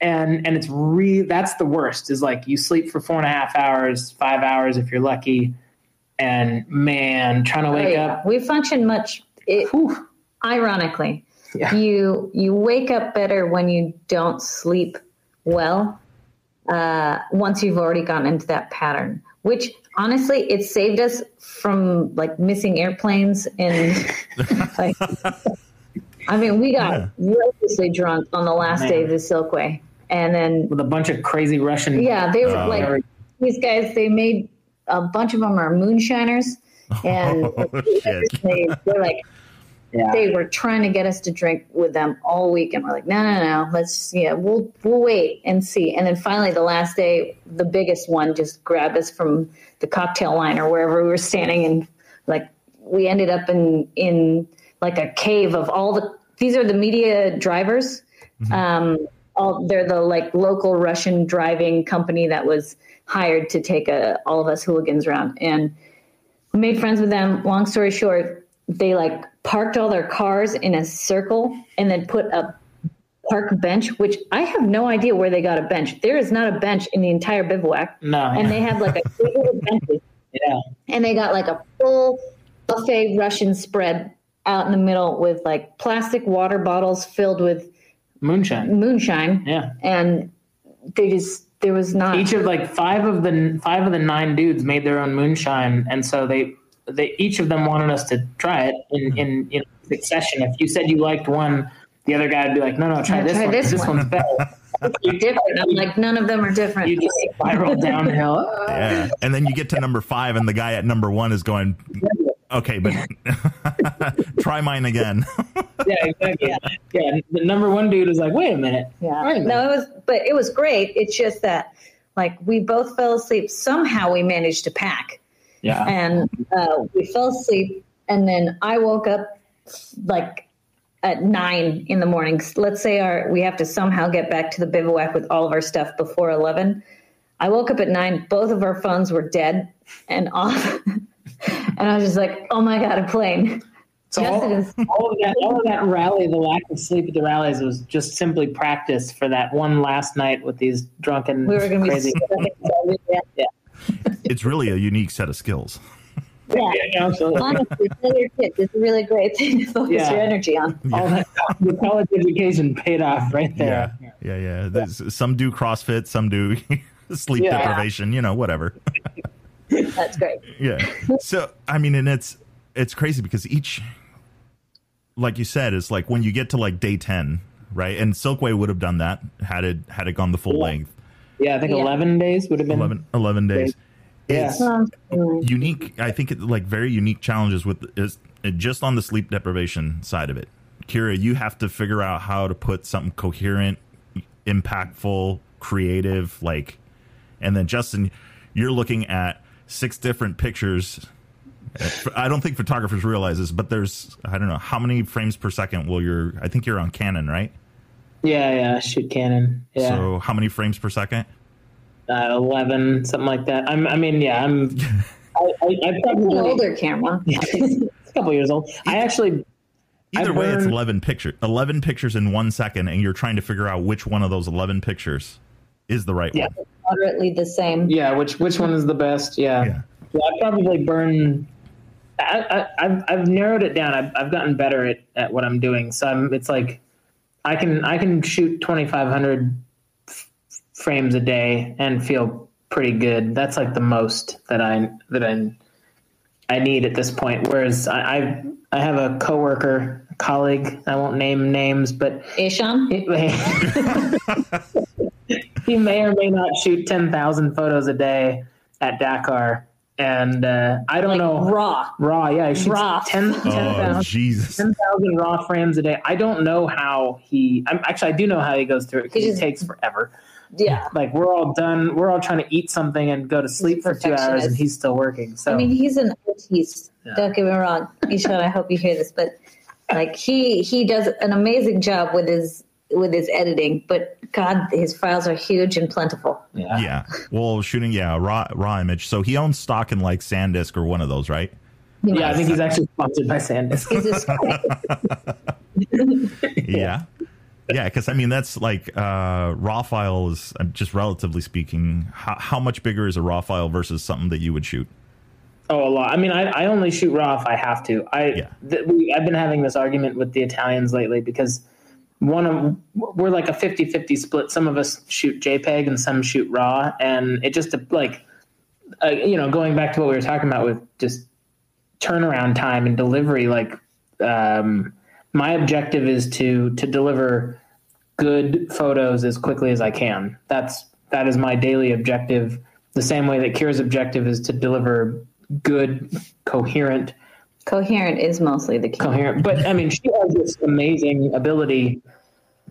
and and it's re that's the worst is like you sleep for four and a half hours five hours if you're lucky and man trying to wake Oh, yeah. up We function much. It, whew, ironically, Yeah. you you wake up better when you don't sleep well. Uh, once you've already gotten into that pattern, which honestly, it saved us from like missing airplanes and like. I mean, we got recklessly drunk on the last day of the Silkway, and then with a bunch of crazy russian yeah, they were Oh. like these guys. They made a bunch of them are moonshiners, and Oh, they, they're like yeah they were trying to get us to drink with them all week, and we're like, no, no, no, let's yeah, we'll we'll wait and see. And then finally, the last day, the biggest one just grabbed us from the cocktail line or wherever we were standing, and like we ended up in in like a cave of all the. These are the media drivers. Um, all they're the like local Russian driving company that was hired to take a, all of us hooligans around, and made friends with them. Long story short, they like parked all their cars in a circle and then put a park bench, which I have no idea where they got a bench. There is not a bench in the entire bivouac, no. And they have like a benches, yeah. And they got like a full buffet Russian spread out in the middle with like plastic water bottles filled with moonshine. moonshine, yeah. And they just there was not each of like five of the five of the nine dudes made their own moonshine and so they they each of them wanted us to try it in hmm. in, in succession if you said you liked one the other guy would be like no no try this try one this this one." one's better different. I'm like none of them are different. you just spiral downhill Yeah. And then you get to number five, and the guy at number one is going, okay, but try mine again. yeah exactly yeah the number one dude was like wait a minute Yeah. wait a minute. No, it was, but it was great. It's just that, like, we both fell asleep. Somehow we managed to pack, yeah and uh, we fell asleep. And then I woke up like at nine in the morning. Let's say our we have to somehow get back to the bivouac with all of our stuff before eleven. I woke up at nine. Both of our phones were dead and off, and I was just like, "Oh my god, a plane!" So all, Justin is all of that, all of that rally, the lack of sleep at the rallies was just simply practice for that one last night with these drunken, we were going to be crazy. yeah, yeah. it's really a unique set of skills. yeah. Yeah, absolutely. Honestly, tell your kids it's a really great thing to focus Yeah. your energy on. All that the college education paid off right there. Yeah. Yeah. Yeah. There's, some do CrossFit, some do sleep Yeah. deprivation, you know, whatever. That's great. Yeah. So, I mean, and it's, it's crazy because each, like you said, is like when you get to like day ten, right? And Silkway would have done that had it had it gone the full Yeah. length, Yeah, I think Yeah. 11 days would have been. 11, 11 days. Yeah. It's unique. I think it, like very unique challenges with is just on the sleep deprivation side of it. Kira, you have to figure out how to put something coherent, impactful, creative, like, and then Justin, you're looking at six different pictures. I don't think photographers realize this, but there's I don't know how many frames per second will your I think you're on Canon, right? Yeah, yeah, shoot Canon. Yeah. So how many frames per second? uh, 11, something like that. I'm, I mean, yeah, I'm, I, I, I probably, an older camera. a couple years old. I actually, I Either way, it's 11 pictures. 11 pictures in one second, and you're trying to figure out which one of those 11 pictures is the right Yeah. one. Moderately the same. yeah, which, which one is the best? Yeah. Yeah. Yeah, I probably burn. I, I, I've I've narrowed it down. I've I've gotten better at, at what I'm doing. So I'm. It's like I can I can shoot 2,500 f- frames a day and feel pretty good. That's like the most that I that I I need at this point. Whereas I I, I have a coworker, a colleague. I won't name names, but Ishan? it may, he may or may not shoot 10,000 photos a day at Dakar. And uh, I don't Like know. raw. Raw, yeah. He shoots Raw. 10 Oh, 10,000 raw frames a day. I don't know how he. I'm, actually, I do know how he goes through it because it takes forever. Yeah. Like, we're all done. We're all trying to eat something and go to sleep for two hours, and he's still working. So, I mean, he's an artist. Yeah. Don't get me wrong, Ishan. I hope you hear this, but like he he does an amazing job with his with his editing. But God, his files are huge and plentiful. yeah. Yeah. Well, shooting, yeah, raw, raw image. So he owns stock in like SanDisk or one of those, right? Yeah, I think he's actually sponsored by SanDisk. He's a yeah. Yeah, because I mean that's like uh, raw file is uh, just relatively speaking. How, how much bigger is a raw file versus something that you would shoot? Oh, a lot. I mean, I, I only shoot raw if I have to. I Yeah. th- we, I've been having this argument with the Italians lately because one of we're like a 50-50 split. Some of us shoot JPEG and some shoot raw, and it just like uh, you know going back to what we were talking about with just turnaround time and delivery. Like um, my objective is to to deliver good photos as quickly as I can. That's that is my daily objective. The same way that Kira's objective is to deliver good, coherent, coherent is mostly the key. coherent. But I mean, she has this amazing ability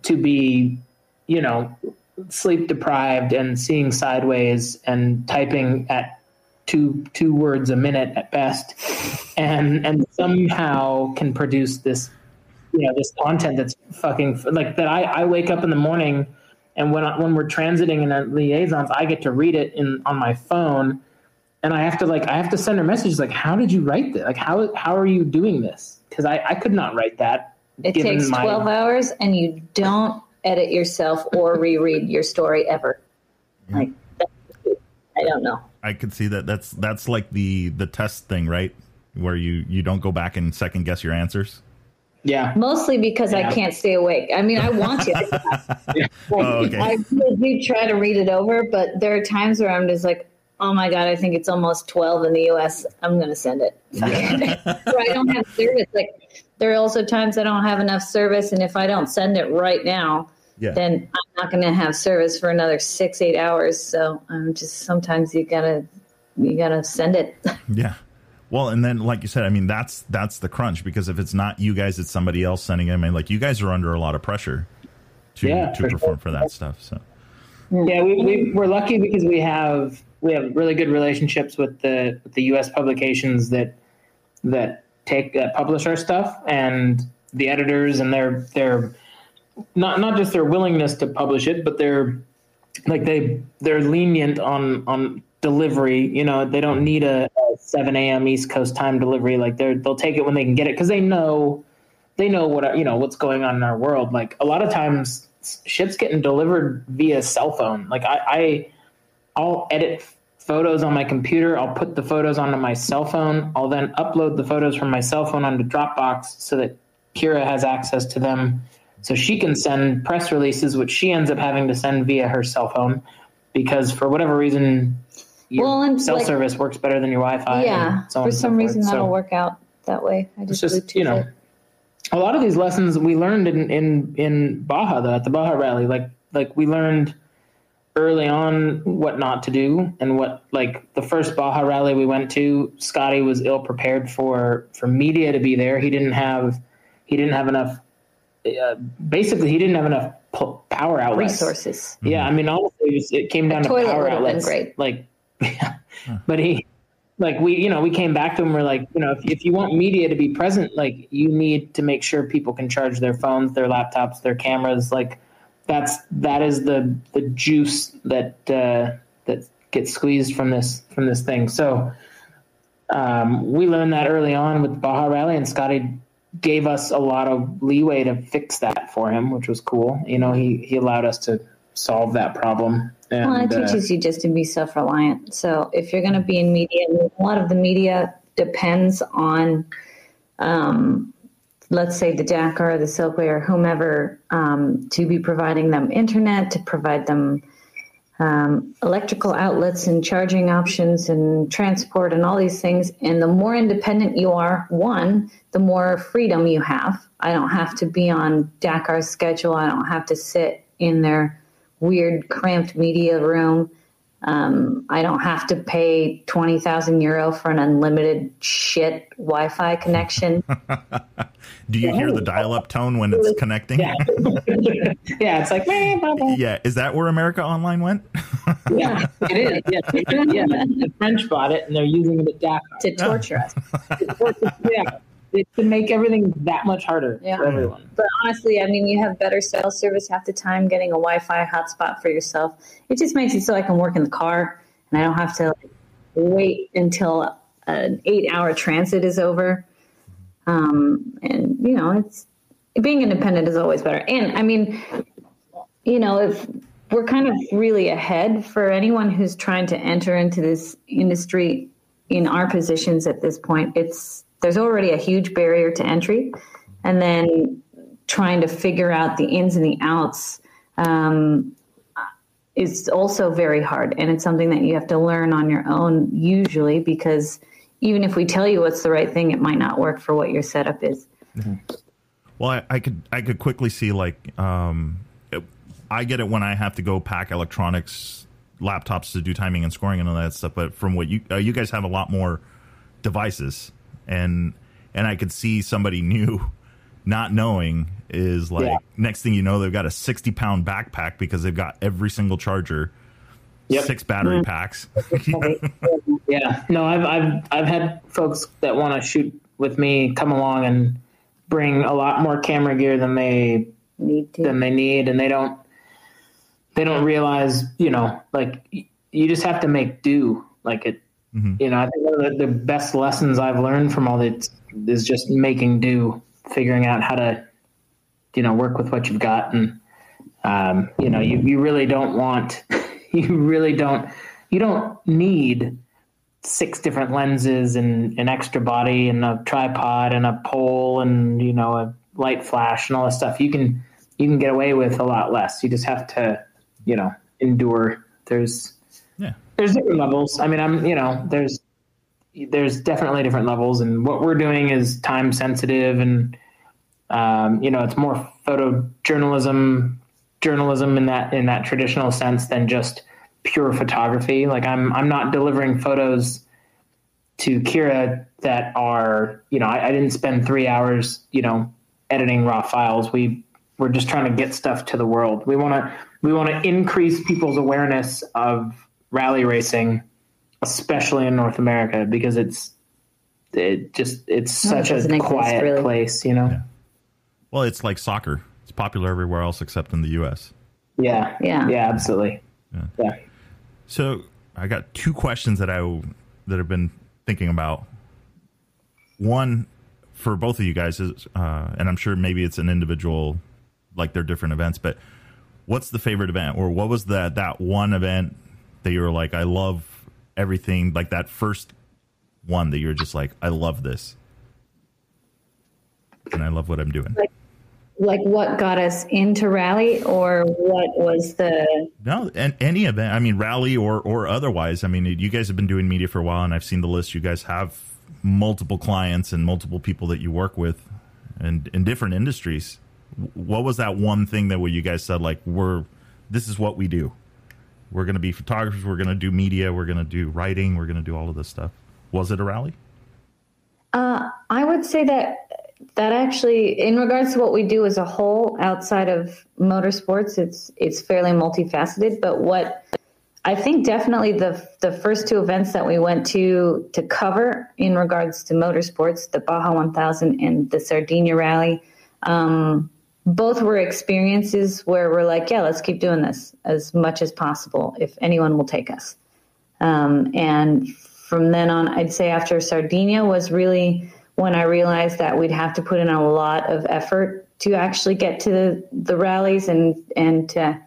to be, you know, sleep deprived and seeing sideways and typing at two two words a minute at best, and and somehow can produce this, you know, this content that's fucking like that. I I wake up in the morning. And when I, when we're transiting in our liaisons, I get to read it in on my phone, and I have to like I have to send her messages like, "How did you write this? Like, how how are you doing this? Because I I could not write that. It given takes my- 12 hours and you don't edit yourself or reread your story ever. Like, I don't know. I could see that. That's that's like the the test thing, right? Where you you don't go back and second guess your answers. Yeah, Mostly because Yeah. I can't stay awake. I mean, I want to. Like, Oh, okay. I really do try to read it over, but there are times where I'm just like, oh my God, I think it's almost 12 in the US. I'm going to send it. or I don't have service. Like, there are also times I don't have enough service. And if I don't send it right now, Yeah. then I'm not going to have service for another six, eight hours. So I'm just sometimes you gotta you gotta send it. Yeah. Well, and then like you said, I mean that's that's the crunch because if it's not you guys, it's somebody else sending it. I mean, like you guys are under a lot of pressure to Yeah, to for perform for that stuff. So yeah. We, we we're lucky because we have we have really good relationships with the with the U.S. publications that that take that publish our stuff and the editors and their their not not just their willingness to publish it, but they're like they they're lenient on on delivery. You know, they don't need a, a seven a.m. East Coast time delivery. Like they they'll take it when they can get it because they know they know what you know what's going on in our world. Like a lot of times, shit's getting delivered via cell phone. Like I, I I'll edit photos on my computer. I'll put the photos onto my cell phone. I'll then upload the photos from my cell phone onto Dropbox so that Kira has access to them. So she can send press releases, which she ends up having to send via her cell phone because for whatever reason, your Well, and cell like- service works better than your Wi-Fi. yeah. so for so some forth. reason So- that'll work out. that way. I just, It's just you know, it. a lot of these lessons we learned in in in Baja though at the Baja rally, like like we learned early on what not to do and what like the first Baja rally we went to, Scotty was ill prepared for for media to be there. He didn't have he didn't have enough. Uh, basically, he didn't have enough p- power outlets. resources. Yeah, I mean, honestly, it, was, it came down to power would have outlets. great. Like, yeah. but he, like, we, you know, we came back to him. We're like, you know, if, if you want media to be present, like, you need to make sure people can charge their phones, their laptops, their cameras. Like, that's that is the the juice that uh, that gets squeezed from this from this thing. So, um, we learned that early on with Baja Rally, and Scotty gave us a lot of leeway to fix that for him, which was cool. You know, he he allowed us to solve that problem. And, Well, it uh, teaches you just to be self reliant. So if you're going to be in media, a lot of the media depends on, um, let's say, the Dakar or the Silkway or whomever um, to be providing them internet, to provide them um, electrical outlets and charging options and transport and all these things. And the more independent you are, one, the more freedom you have. I don't have to be on Dakar's schedule. I don't have to sit in their weird, cramped media room. Um, I don't have to pay 20,000 euro for an unlimited shit Wi Fi connection. Do you hear the dial-up tone when it's connecting? yeah, yeah, it's like meh, blah, blah. Yeah, is that where America Online went? yeah, it is. Yeah, yeah, the French bought it and they're using it at Dakar. to torture us. yeah, it can make everything that much harder Yeah. for everyone. But honestly, I mean, you have better cell service half the time getting a Wi Fi hotspot for yourself. It just makes it so I can work in the car and I don't have to like, wait until an eight hour transit is over. Um, and, you know, it's being independent is always better. And I mean, you know, if we're kind of really ahead for anyone who's trying to enter into this industry in our positions at this point, it's there's already a huge barrier to entry, and then trying to figure out the ins and the outs um, is also very hard, and it's something that you have to learn on your own usually because even if we tell you what's the right thing, it might not work for what your setup is. Well, I, I could I could quickly see like um, it- I get it when I have to go pack electronics laptops to do timing and scoring and all that stuff. But from what you uh, you guys have a lot more devices, and and I could see somebody new not knowing is like Yeah. next thing you know they've got a sixty pound backpack because they've got every single charger, Yep. six battery mm-hmm. packs. Yeah, no, I've I've I've had folks that want to shoot with me come along and bring a lot more camera gear than they Need to. than they need, and they don't they don't realize, you know, like you just have to make do. Like it, you know, I think one of the, the best lessons I've learned from all this is just making do, figuring out how to, you know, work with what you've got, and um, you know, you you really don't want, you really don't, you don't need six different lenses and an extra body and a tripod and a pole and you know a light flash and all this stuff. You can you can get away with a lot less. You just have to you know endure. There's yeah. There's different levels. I mean i'm you know there's there's definitely different levels and what we're doing is time sensitive and um, you know it's more photojournalism journalism journalism in that in that traditional sense than just pure photography. Like i'm i'm not delivering photos to kira that are you know i, I didn't spend three hours you know editing raw files. We we're just trying to get stuff to the world. We want to we want to increase people's awareness of rally racing especially in north america because it's it just it's No, it such a doesn't exist, quiet really. place you know Well, it's like soccer. It's popular everywhere else except in the U.S. yeah Yeah. yeah absolutely yeah. So I got two questions that I that I've been thinking about. One for both of you guys is, uh, and I'm sure maybe it's an individual, like they're different events, but what's the favorite event, or what was that that one event that you were like, I love everything, like that first one that you're just like, I love this, and I love what I'm doing. like what got us into rally or what was the No, and any event. I mean, rally or or otherwise. I mean, you guys have been doing media for a while, and I've seen the list you guys have multiple clients and multiple people that you work with, and in different industries. What was that one thing that where you guys said like we're this is what we do? We're going to be photographers. We're going to do media. We're going to do writing. We're going to do all of this stuff. Was it a rally? Uh, I would say that that actually, in regards to what we do as a whole, outside of motorsports, it's it's fairly multifaceted. But what I think definitely the the first two events that we went to to cover in regards to motorsports, the Baja 1000 and the Sardinia Rally, um, both were experiences where we're like, yeah, let's keep doing this as much as possible if anyone will take us. Um, and from then on, I'd say after Sardinia was really when I realized that we'd have to put in a lot of effort to actually get to the, the rallies and and to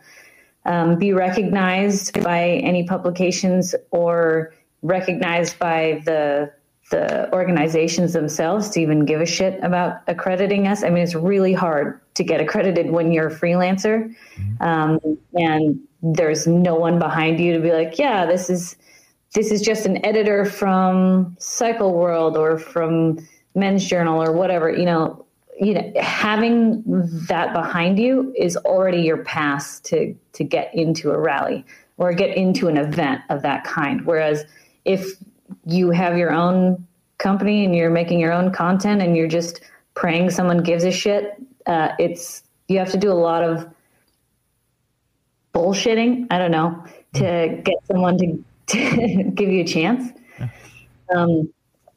um, be recognized by any publications or recognized by the the organizations themselves to even give a shit about accrediting us. I mean, it's really hard to get accredited when you're a freelancer, um, and there's no one behind you to be like, yeah, this is this is just an editor from Cycle World or from Men's Journal or whatever. You know, you know, having that behind you is already your pass to to get into a rally or get into an event of that kind. Whereas if you have your own company and you're making your own content and you're just praying someone gives a shit, uh, it's you have to do a lot of bullshitting. I don't know to get someone to, to give you a chance. Um,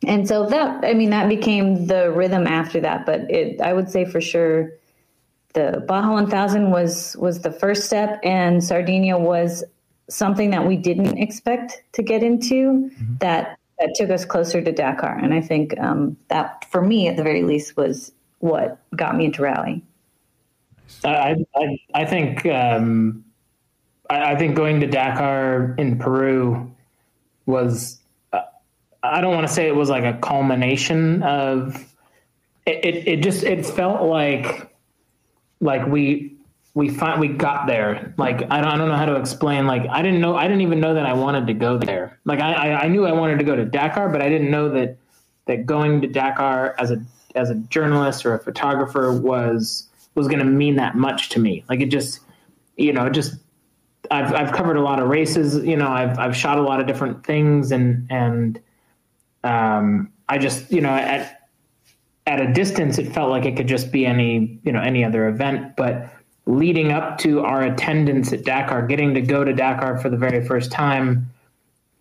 and so that I mean that became the rhythm after that. But it I would say for sure the Baja 1000 was was the first step, and Sardinia was something that we didn't expect to get into mm-hmm. that that took us closer to Dakar. And I think um, that, for me, at the very least, was what got me into rally. I I, I think um, I, I, think going to Dakar in Peru was uh, I don't want to say it was like a culmination of it, it, it just it felt like like we we find we got there. Like I don't I don't know how to explain. Like I didn't know I didn't even know that I wanted to go there. Like I, I, I knew I wanted to go to Dakar, but I didn't know that that going to Dakar as a as a journalist or a photographer was was going to mean that much to me. Like it just you know just I've I've covered a lot of races. You know I've I've shot a lot of different things and and um I just you know at at a distance it felt like it could just be any you know any other event, but leading up to our attendance at Dakar, getting to go to Dakar for the very first time,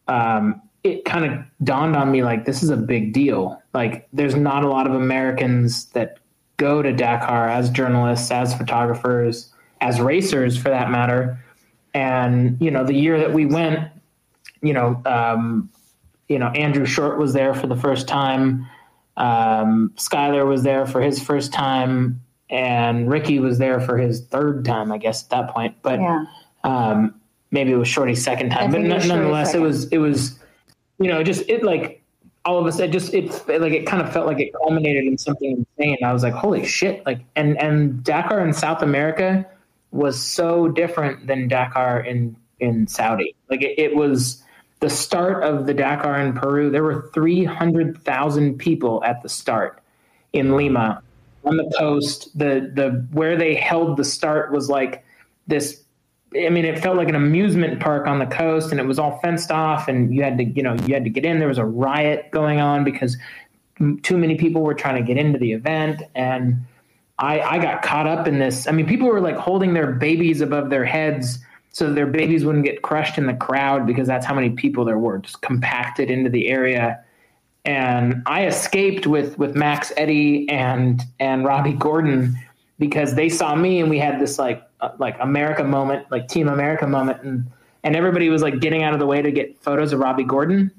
um, it kind of dawned on me like this is a big deal. Like there's not a lot of Americans that go to Dakar as journalists, as photographers, as racers for that matter. And you know, the year that we went, you know, um, you know, Andrew Short was there for the first time. Um, Skyler was there for his first time and Ricky was there for his third time, I guess, at that point. But yeah. um, maybe it was Shorty's second time. but n- nonetheless, it was it was you know just it like all of a sudden just it like it kind of felt like it culminated in something insane. I was like, holy shit! Like and and Dakar in South America was so different than Dakar in in Saudi. Like it, it was the start of the Dakar in Peru. There were three hundred thousand people at the start in Lima on the coast. The the where they held the start was like this. I mean, it felt like an amusement park on the coast, and it was all fenced off, and you had to, you know, you had to get in. There was a riot going on because too many people were trying to get into the event, and I, I got caught up in this. I mean, people were like holding their babies above their heads so their babies wouldn't get crushed in the crowd because that's how many people there were, just compacted into the area and I escaped with with Max Eddy and and Robby Gordon because they saw me and we had this like uh, like America moment, like Team America moment, and and everybody was like getting out of the way to get photos of Robby Gordon,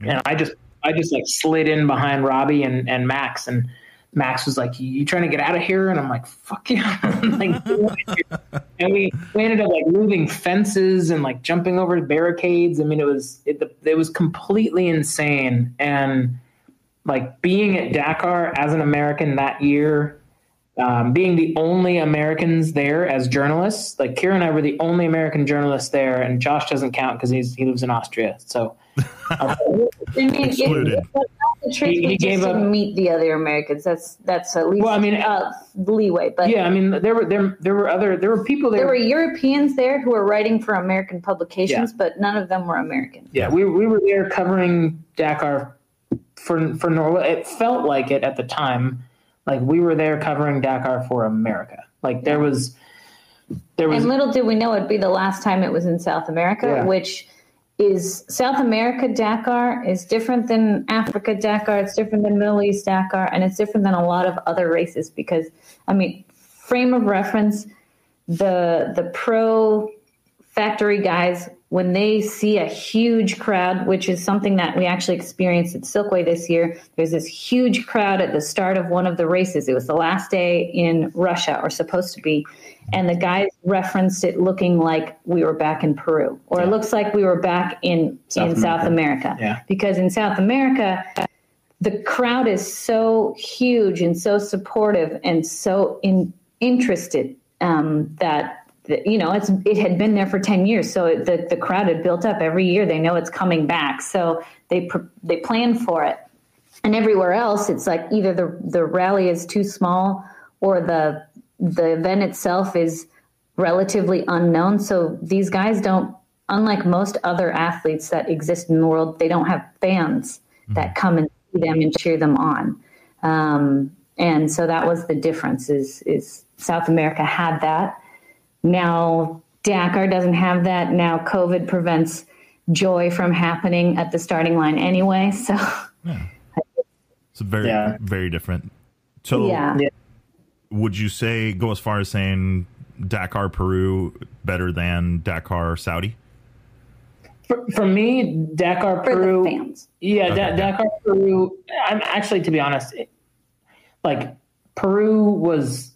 and I just I just like slid in behind Robby and and Max. And Max was like, "You trying to get out of here?" And I'm like, "Fuck yeah!" like, and we, we ended up like moving fences and like jumping over barricades. I mean, it was it, it was completely insane. And like being at Dakar as an American that year, um, being the only Americans there as journalists. Like Kira and I were the only American journalists there, and Josh doesn't count because he's he lives in Austria. So I mean, Excluded. it's not the trick, He- he gave up- didn't meet the other Americans. That's that's at least Well, I mean- uh, leeway. But Yeah, I mean, there were there there were other there were people there. there were Europeans there who were writing for American publications, but none of them were American. yeah, we we were there covering Dakar for for Norway. It felt like it at the time, like we were there covering Dakar for America. Like there was there was And little did we know it'd be the last time it was in South America, Yeah. which is South America Dakar is different than Africa Dakar. It's different than Middle East Dakar, and it's different than a lot of other races because, I mean, frame of reference, the the pro factory guys when they see a huge crowd, which is something that we actually experienced at Silkway this year, there's this huge crowd at the start of one of the races. It was the last day in Russia, or supposed to be, and the guys referenced it looking like we were back in Peru, or it looks like we were back in South in South America. Yeah. Because in South America, the crowd is so huge and so supportive and so in, interested um, that that, you know it's it had been there for 10 years. So the, the crowd had built up every year. They know it's coming back. So they they plan for it. And everywhere else it's like either the the rally is too small or the the event itself is relatively unknown. So these guys don't unlike most other athletes that exist in the world they don't have fans that come and see them and cheer them on. Um, and so that was the difference is is south america had that now dakar doesn't have that now covid prevents joy from happening at the starting line anyway so It's very, Yeah. very different. So, yeah Yeah. would you say go as far as saying Dakar Peru better than Dakar Saudi? for, for me Dakar for Peru. the fans Yeah, Okay. da- Dakar, Peru. I'm actually, to be honest, it- like Peru was,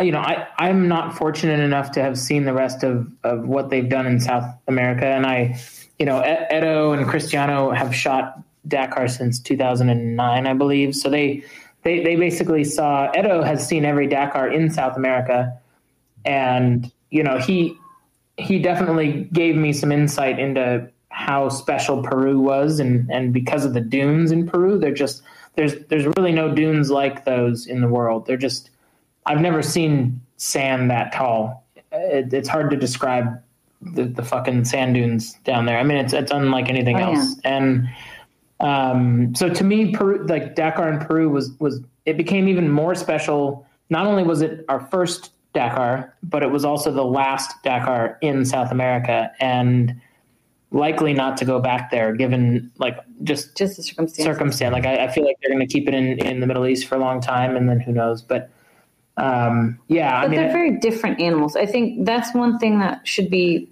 you know, I I'm not fortunate enough to have seen the rest of of what they've done in South America, and I, you know, Edo and Cristiano have shot Dakar since 2009, I believe. So they they they basically saw Edo has seen every Dakar in South America, and you know he he definitely gave me some insight into how special Peru was, and and because of the dunes in Peru, they're just there's there's really no dunes like those in the world. They're just I've never seen sand that tall. It, it's hard to describe the, the fucking sand dunes down there. I mean, it's it's unlike anything Oh, else. And um, so to me, Peru, like Dakar in Peru was was it became even more special. Not only was it our first Dakar, but it was also the last Dakar in South America, and likely not to go back there, given like just just the circumstance. circumstance. Like I, I feel like they're going to keep it in in the Middle East for a long time, and then who knows? But um, yeah, I but mean, they're very different animals. I think that's one thing that should be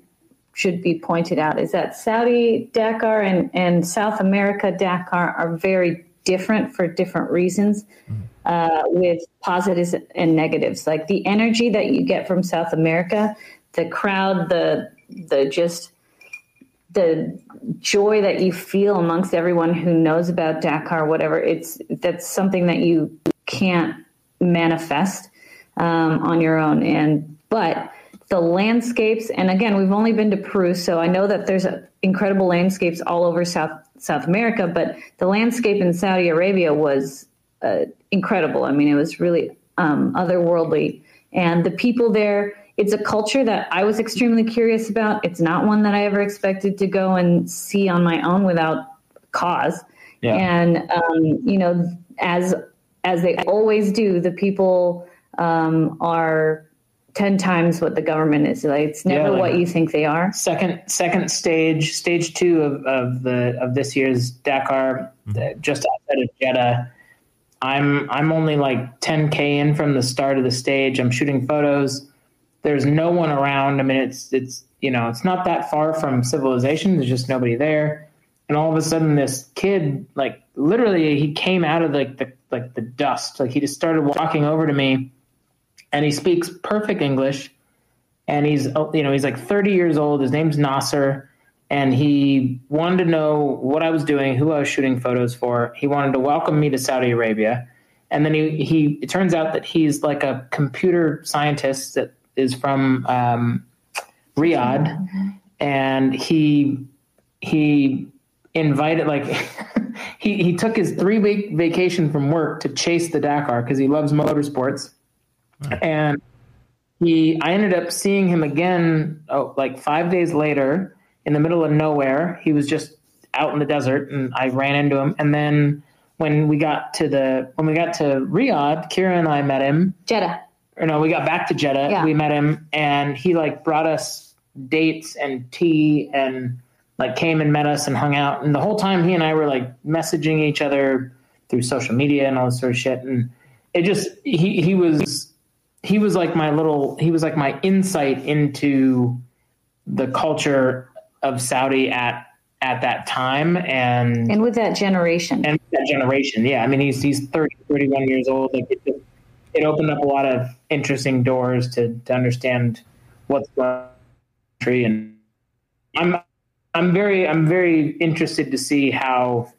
should be pointed out is that Saudi Dakar and, and South America Dakar are very different for different reasons, uh, with positives and negatives. Like the energy that you get from South America, the crowd, the the just the joy that you feel amongst everyone who knows about Dakar, whatever. It's that's something that you can't manifest um, on your own. And but the landscapes, and again, we've only been to Peru, so I know that there's incredible landscapes all over South South America. But the landscape in Saudi Arabia was uh, incredible. I mean, it was really um, otherworldly, and the people there. It's a culture that I was extremely curious about. It's not one that I ever expected to go and see on my own without cause. Yeah. And um, you know, as as they always do, the people um, are ten times what the government is. Like it's never Yeah, like- what you think they are. second second stage stage two of, of the of this year's Dakar uh, just outside of Jeddah. I'm I'm only like 10k in from the start of the stage. I'm shooting photos. There's no one around. I mean, it's it's you know it's not that far from civilization. There's just nobody there. And all of a sudden, this kid, like literally, he came out of like the like the dust. Like he just started walking over to me, and he speaks perfect English and he's oh, you know he's like 30 years old his name's nasser and he wanted to know what i was doing who i was shooting photos for. He wanted to welcome me to saudi arabia and then he, he it turns out that he's like a computer scientist that is from um, riyadh and he he invited like he he took his three week vacation from work to chase the Dakar because he loves motorsports, and he I ended up seeing him again oh, like five days later in the middle of nowhere. He was just out in the desert, and I ran into him. And then when we got to the when we got to Riyadh, Kira and I met him. Jeddah. Or no, we got back to Jeddah. Yeah. We met him, and he like brought us dates and tea and like came and met us and hung out. And the whole time he and I were like messaging each other through social media and all this sort of shit. And it just he he was he was like my little he was like my insight into the culture of Saudi at at that time and And with that generation. and that generation. Yeah, I mean he's he's 30, 31 years old. Like it, just, it opened up a lot of interesting doors to to understand what's going on in country. And I'm I'm very I'm very interested to see how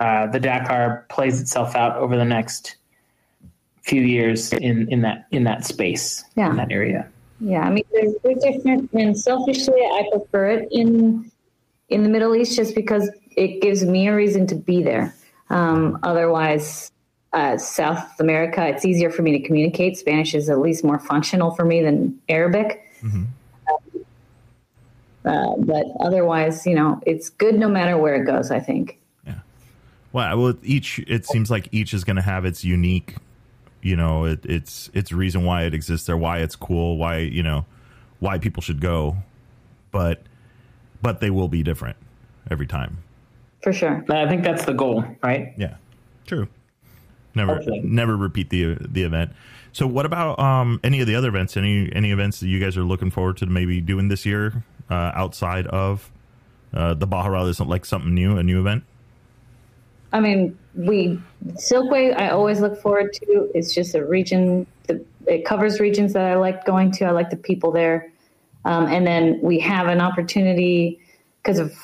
uh, the Dakar plays itself out over the next few years in in that in that space Yeah. in that area. Yeah, I mean they're, they're different, and selfishly, I prefer it in in the Middle East just because it gives me a reason to be there. Um, otherwise, uh, South America, it's easier for me to communicate. Spanish is at least more functional for me than Arabic. Uh, but otherwise, you know, it's good no matter where it goes. I think. Yeah. Well, well, each it seems like each is going to have its unique, you know, it, it's its reason why it exists there, why it's cool, why you know, why people should go, but but they will be different every time. For sure. I think that's the goal, right? Yeah, true. Never Hopefully. never repeat the the event. So, what about um, any of the other events? Any any events that you guys are looking forward to maybe doing this year uh, outside of uh, the Baja Rally? Is like something new, a new event? I mean, we Silkway. I always look forward to. It's just a region. The, it covers regions that I like going to. I like the people there, um, and then we have an opportunity because of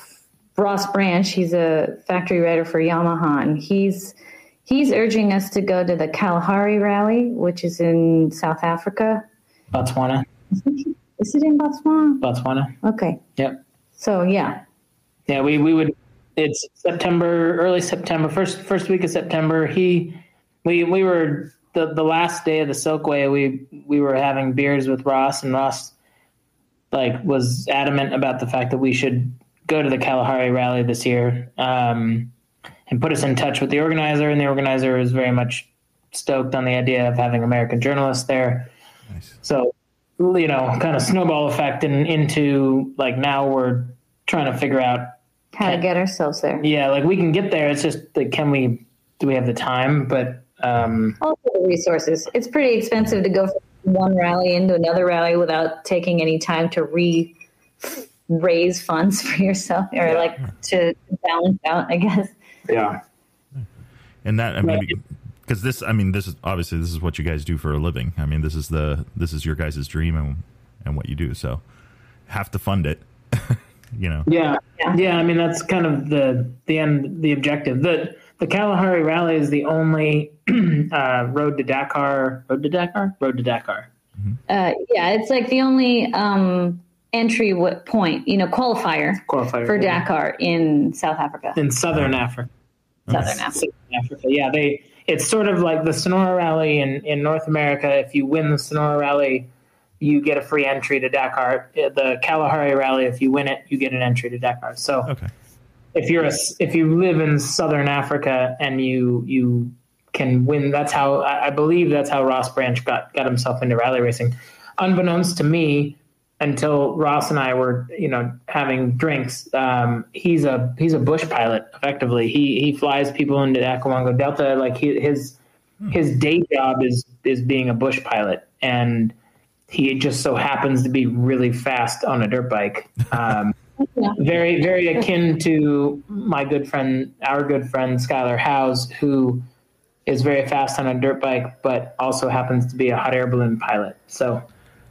Ross Branch. He's a factory writer for Yamaha, and he's he's urging us to go to the Kalahari Rally, which is in South Africa. Botswana, Is it in Botswana? Botswana. Okay, Yep. so yeah, Yeah, we, we would. It's September, early September, first first week of September. He, we we were the the last day of the Silkway. We we were having beers with Ross, and Ross like was adamant about the fact that we should go to the Kalahari Rally this year, um, and put us in touch with the organizer. And the organizer was very much stoked on the idea of having American journalists there. Nice. So, you know, kind of snowball effect and into like now we're trying to figure out how to get ourselves there. yeah, like we can get there. It's just like, can we? Do we have the time? But um, also the resources. It's pretty expensive to go from one rally into another rally without taking any time to re raise funds for yourself or like to balance out, I guess. yeah, And that I mean, because this, I mean, this is obviously this is what you guys do for a living. I mean, this is the this is your guys' dream and and what you do. So have to fund it. you know. yeah, Yeah. yeah, I mean, that's kind of the the end, the objective. the The Kalahari Rally is the only uh, road to Dakar. Road to Dakar. Road to Dakar. Uh, yeah, it's like the only um, entry point, you know, qualifier Qualifier for yeah. Dakar in South Africa. in Southern Africa. Southern Africa. Southern Africa. Yeah, they. It's sort of like the Sonora Rally in, in North America. If you win the Sonora Rally, you get a free entry to Dakar. The Kalahari Rally, if you win it, you get an entry to Dakar. So Okay. if you're a, if you live in Southern Africa and you you can win, that's how I believe that's how Ross Branch got got himself into rally racing. Unbeknownst to me, until Ross and I were you know having drinks, um, he's a he's a bush pilot. Effectively, he he flies people into Okavango Delta. Like he, his his day job is is being a bush pilot, and he just so happens to be really fast on a dirt bike. Um, Yeah. very very akin to my good friend our good friend Skyler Howes who is very fast on a dirt bike but also happens to be a hot air balloon pilot so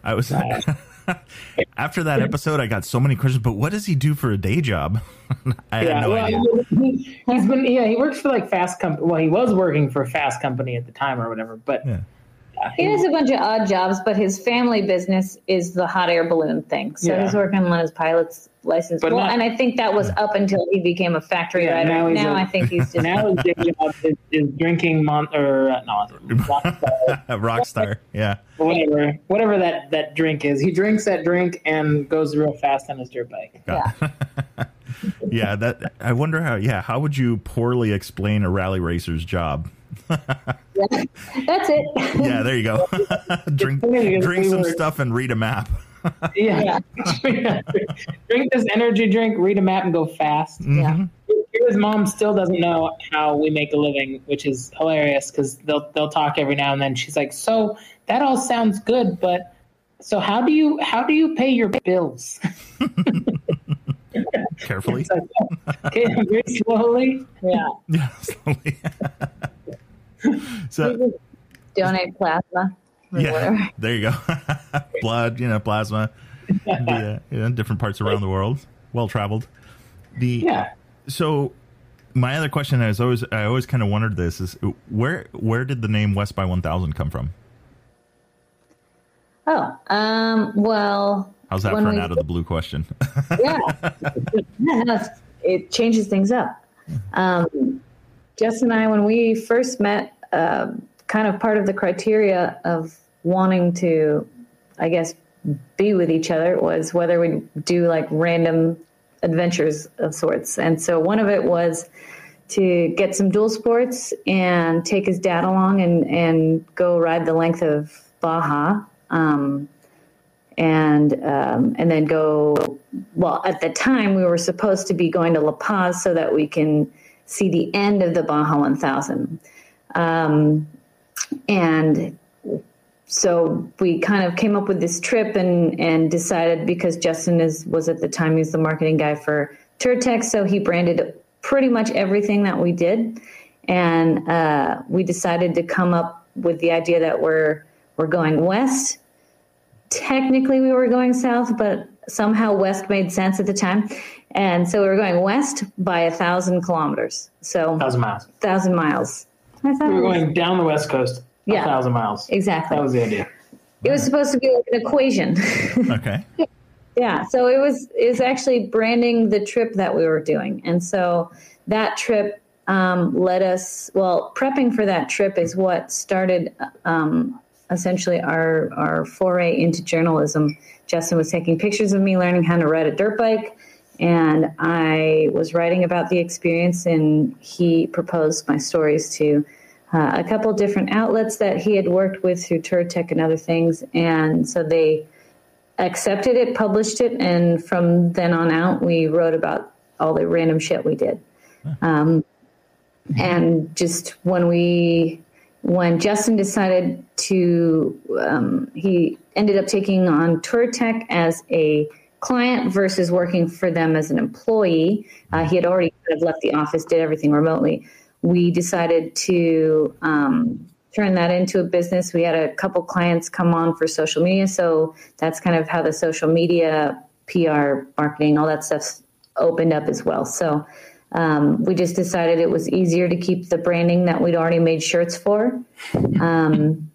I was after that episode. I got so many questions. But what does he do for a day job? I had no well, idea. he, has been yeah he works for like fast company well he was working for fast company at the time or whatever but Yeah. He does a bunch of odd jobs, but his family business is the hot air balloon thing. So Yeah. he's working on his pilot's license. But well, not- and I think that was up until he became a factory Yeah, rider. now Now, a- I think he's just now his day job is, is drinking mon- or uh, no, Rockstar, Rockstar. Yeah. whatever, whatever that that drink is. He drinks that drink and goes real fast on his dirt bike. yeah. Yeah. That. I wonder how. Yeah. How would you poorly explain a rally racer's job? That's it. Yeah. There you go. drink. Drink some stuff and read a map. Yeah. drink this energy drink, read a map, and go fast. Mm-hmm. Yeah. His mom still doesn't know how we make a living, which is hilarious because they'll they'll talk every now and then. She's like, "So that all sounds good, but so how do you how do you pay your bills?" Carefully. okay, very slowly. Yeah, Yeah. Slowly. so. Donate plasma. Yeah, whatever. there you go. Blood, you know, plasma, the, uh, different parts around the world, well traveled. The yeah. so my other question is always I always kind of wondered this is where where did the name West by One Thousand come from? Oh, um, well, How's that for an we- out of the blue question? yeah, Yeah, it changes things up. Um, Jess and I, when we first met, uh, kind of part of the criteria of wanting to, I guess, be with each other was whether we do like random adventures of sorts. And so one of it was to get some dual sports and take his dad along and, and go ride the length of Baja. Um, and um, and then go. Well, at the time we were supposed to be going to La Paz so that we can see the end of the Baja 1000, um, and so we kind of came up with this trip and and decided because Justin is was at the time he was the marketing guy for Touratech, so he branded pretty much everything that we did, and uh, we decided to come up with the idea that we're we're going west technically we were going south, but somehow west made sense at the time. And so we were going west by a thousand kilometers. So Thousand miles. thousand miles. I thought We it were going down the west coast. Yeah. A thousand miles. exactly. That was the idea. it was supposed to be like an equation. okay. yeah. So it was it was actually branding the trip that we were doing. And so that trip um, led us well, prepping for that trip is what started um, essentially our our foray into journalism. Justin was taking pictures of me learning how to ride a dirt bike, and I was writing about the experience. And he proposed my stories to uh, a couple different outlets that he had worked with through Touratech and other things, and so they accepted it, published it, and from then on out, we wrote about all the random shit we did. Um, and just when we when Justin decided to, um, he ended up taking on Touratech as a client versus working for them as an employee. Uh, he had already kind of left the office, did everything remotely. We decided to um, turn that into a business. We had a couple clients come on for social media, so that's kind of how the social media, PR, marketing, all that stuff opened up as well. So um, we just decided it was easier to keep the branding that we'd already made shirts for, um,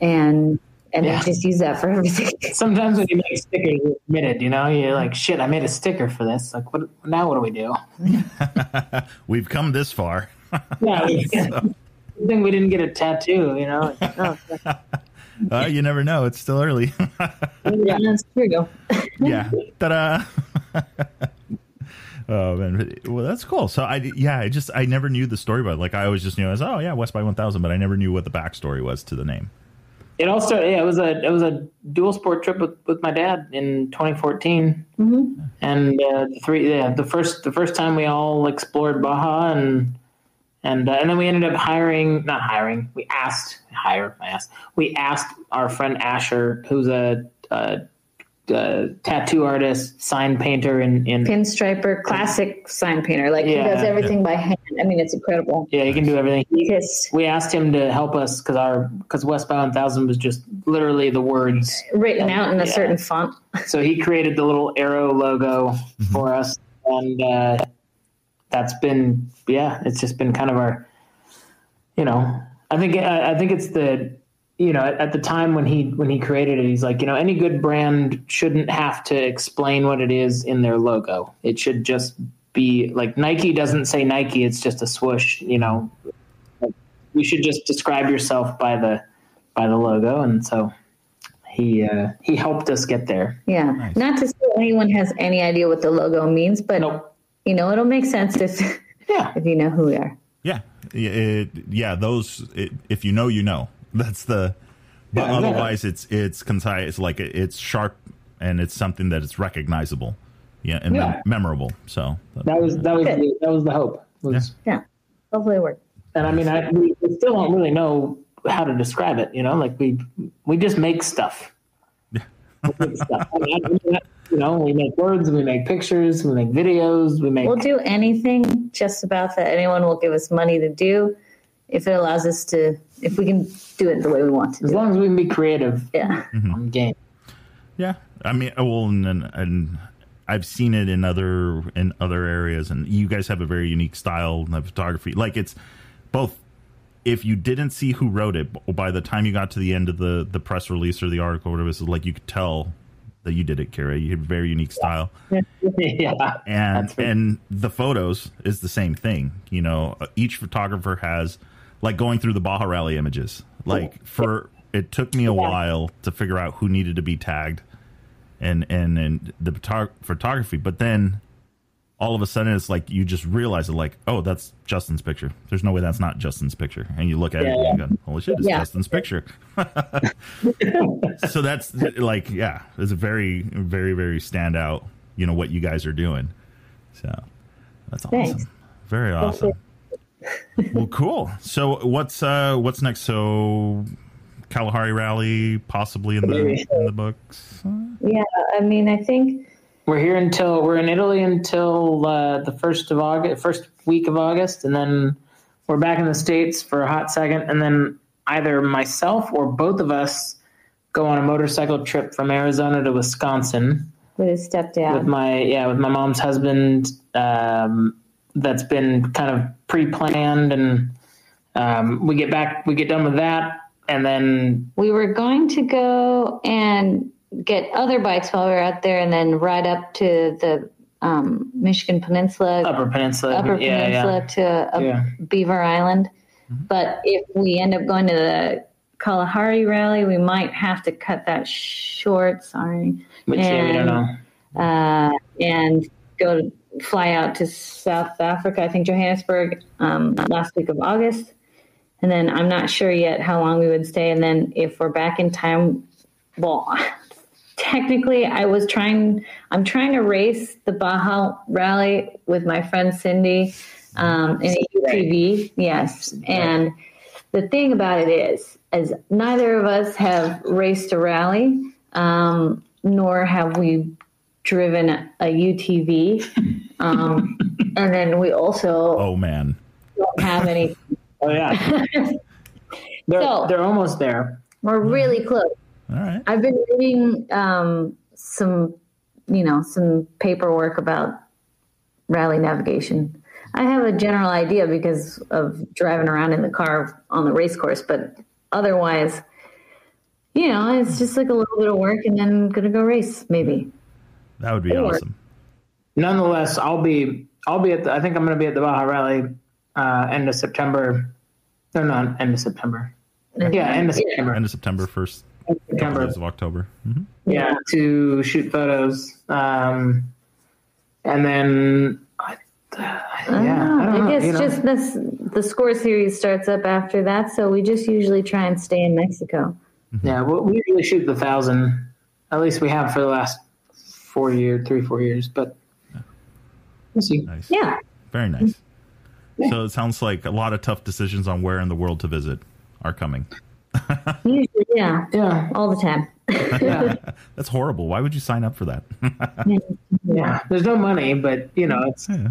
and and Yeah. then just use that for everything. Sometimes when you make stickers, you're committed. You know, you're like, "Shit, I made a sticker for this. Like, what? Now what do we do?" We've come this far. Yeah, we, good thing we didn't get a tattoo. You know, oh, Uh, you never know. It's still early. yeah, that's true. yeah. Ta-da. oh man. Well, that's cool. So I yeah, I just I never knew the story about it. Like I always just knew as oh yeah, West by One Thousand, but I never knew what the backstory was to the name. It all started. Yeah, it was a it was a dual sport trip with, with my dad in 2014, Mm-hmm. and uh, the three yeah the first the first time we all explored Baja and and uh, and then we ended up hiring not hiring we asked hire I asked we asked our friend Asher who's a, a, a tattoo artist sign painter in in Pinstriper, classic sign painter. Like he does everything by hand. I mean, it's incredible. yeah he can do everything. He, Kiss we asked him to help us because our because West by One Thousand was just literally the words written out in a Yeah. certain font. So he created the little arrow logo for us, and uh, that's been yeah, it's just been kind of our, you know, I think I, I think it's the you know, at, at the time when he when he created it, he's like, you know, any good brand shouldn't have to explain what it is in their logo. It should just be like Nike doesn't say Nike; it's just a swoosh. You know, Like, you should just describe yourself by the by the logo, and so he uh, he helped us get there. Yeah. Not to say anyone has any idea what the logo means, but Nope. you know, it'll make sense if Yeah, if you know who we are. Yeah, it, yeah. Those, it, if you know, you know. That's the. But Yeah, yeah. otherwise, it's it's concise. It's like it's sharp, and it's something that is recognizable, yeah, and mem- memorable. So that was that was the, that was the hope. Was, Yeah. Yeah. Hopefully it worked. And I mean, I, we, we still don't really know how to describe it. You know, like we we just make stuff. We make stuff. I mean, I- I- you know, we make words, we make pictures, we make videos, we make. We'll do anything just about that anyone will give us money to do if it allows us to if we can do it the way we want to as do it. long as we can be creative, Yeah. I'm game. Yeah, I mean, well, and, and and I've seen it in other in other areas, and you guys have a very unique style of photography. Like it's both. If you didn't see who wrote it, by the time you got to the end of the the press release or the article, or whatever, it's like you could tell that you did it, Kara. You had a very unique style, yeah. and and the photos is the same thing. You know, uh, each photographer has like going through the Baja Rally images. Like for it took me a while to figure out who needed to be tagged and and and the photog- photography. But then all of a sudden it's like you just realize it like oh that's justin's picture. There's no way that's not justin's picture. And you look at it and you go holy shit it's Yeah. justin's picture. So that's like yeah it's a very very very standout you know what you guys are doing. So that's awesome. Thanks. very awesome well cool so what's uh what's next so kalahari rally possibly in the in the books Yeah. I mean, I think We're here until we're in Italy until uh, the first of August, first week of August, and then we're back in the states for a hot second, and then either myself or both of us go on a motorcycle trip from Arizona to Wisconsin with his with stepdad. my yeah with my mom's husband. Um, that's been kind of pre-planned, and um, we get back, we get done with that, and then we were going to go and get other bikes while we were out there and then ride up to the um, Michigan Peninsula, Upper Peninsula, Upper yeah, Peninsula yeah. to uh, Yeah. Beaver Island. But if we end up going to the Kalahari rally, we might have to cut that short. Sorry. Which yeah, we don't know. uh, and go to, fly out to South Africa, I think Johannesburg, um, last week of August. And then I'm not sure yet how long we would stay. And then if we're back in time, well, technically, I was trying, I'm trying to race the Baja Rally with my friend Cindy um, in a UTV. Yes. And the thing about it is, as neither of us have raced a rally, um, nor have we driven a UTV. Um, and then we also oh man don't have any. Oh yeah, they're So- they're almost there. We're really close. all right I've been reading um, some, you know, some paperwork about rally navigation. I have a general idea because of driving around in the car on the race course, but otherwise, you know, it's just like a little bit of work and then gonna go race maybe. That would be Or- awesome Nonetheless, I'll be I'll be at the, I think I'm going to be at the Baja Rally uh, end of September. No, not end of September. Yeah, end of September. end of september first End of September. days of october hmm Yeah, to shoot photos, um, and then I, yeah, I don't I know. guess know. just this the score series starts up after that, so we just usually try and stay in Mexico. yeah, we, we usually shoot the thousand. At least we have for the last four years, three four years, but we'll see. nice Yeah. very nice so it sounds like a lot of tough decisions on where in the world to visit are coming Usually, yeah. Yeah, All the time. yeah, that's horrible why would you sign up for that yeah. There's no money, but you know, it's yeah.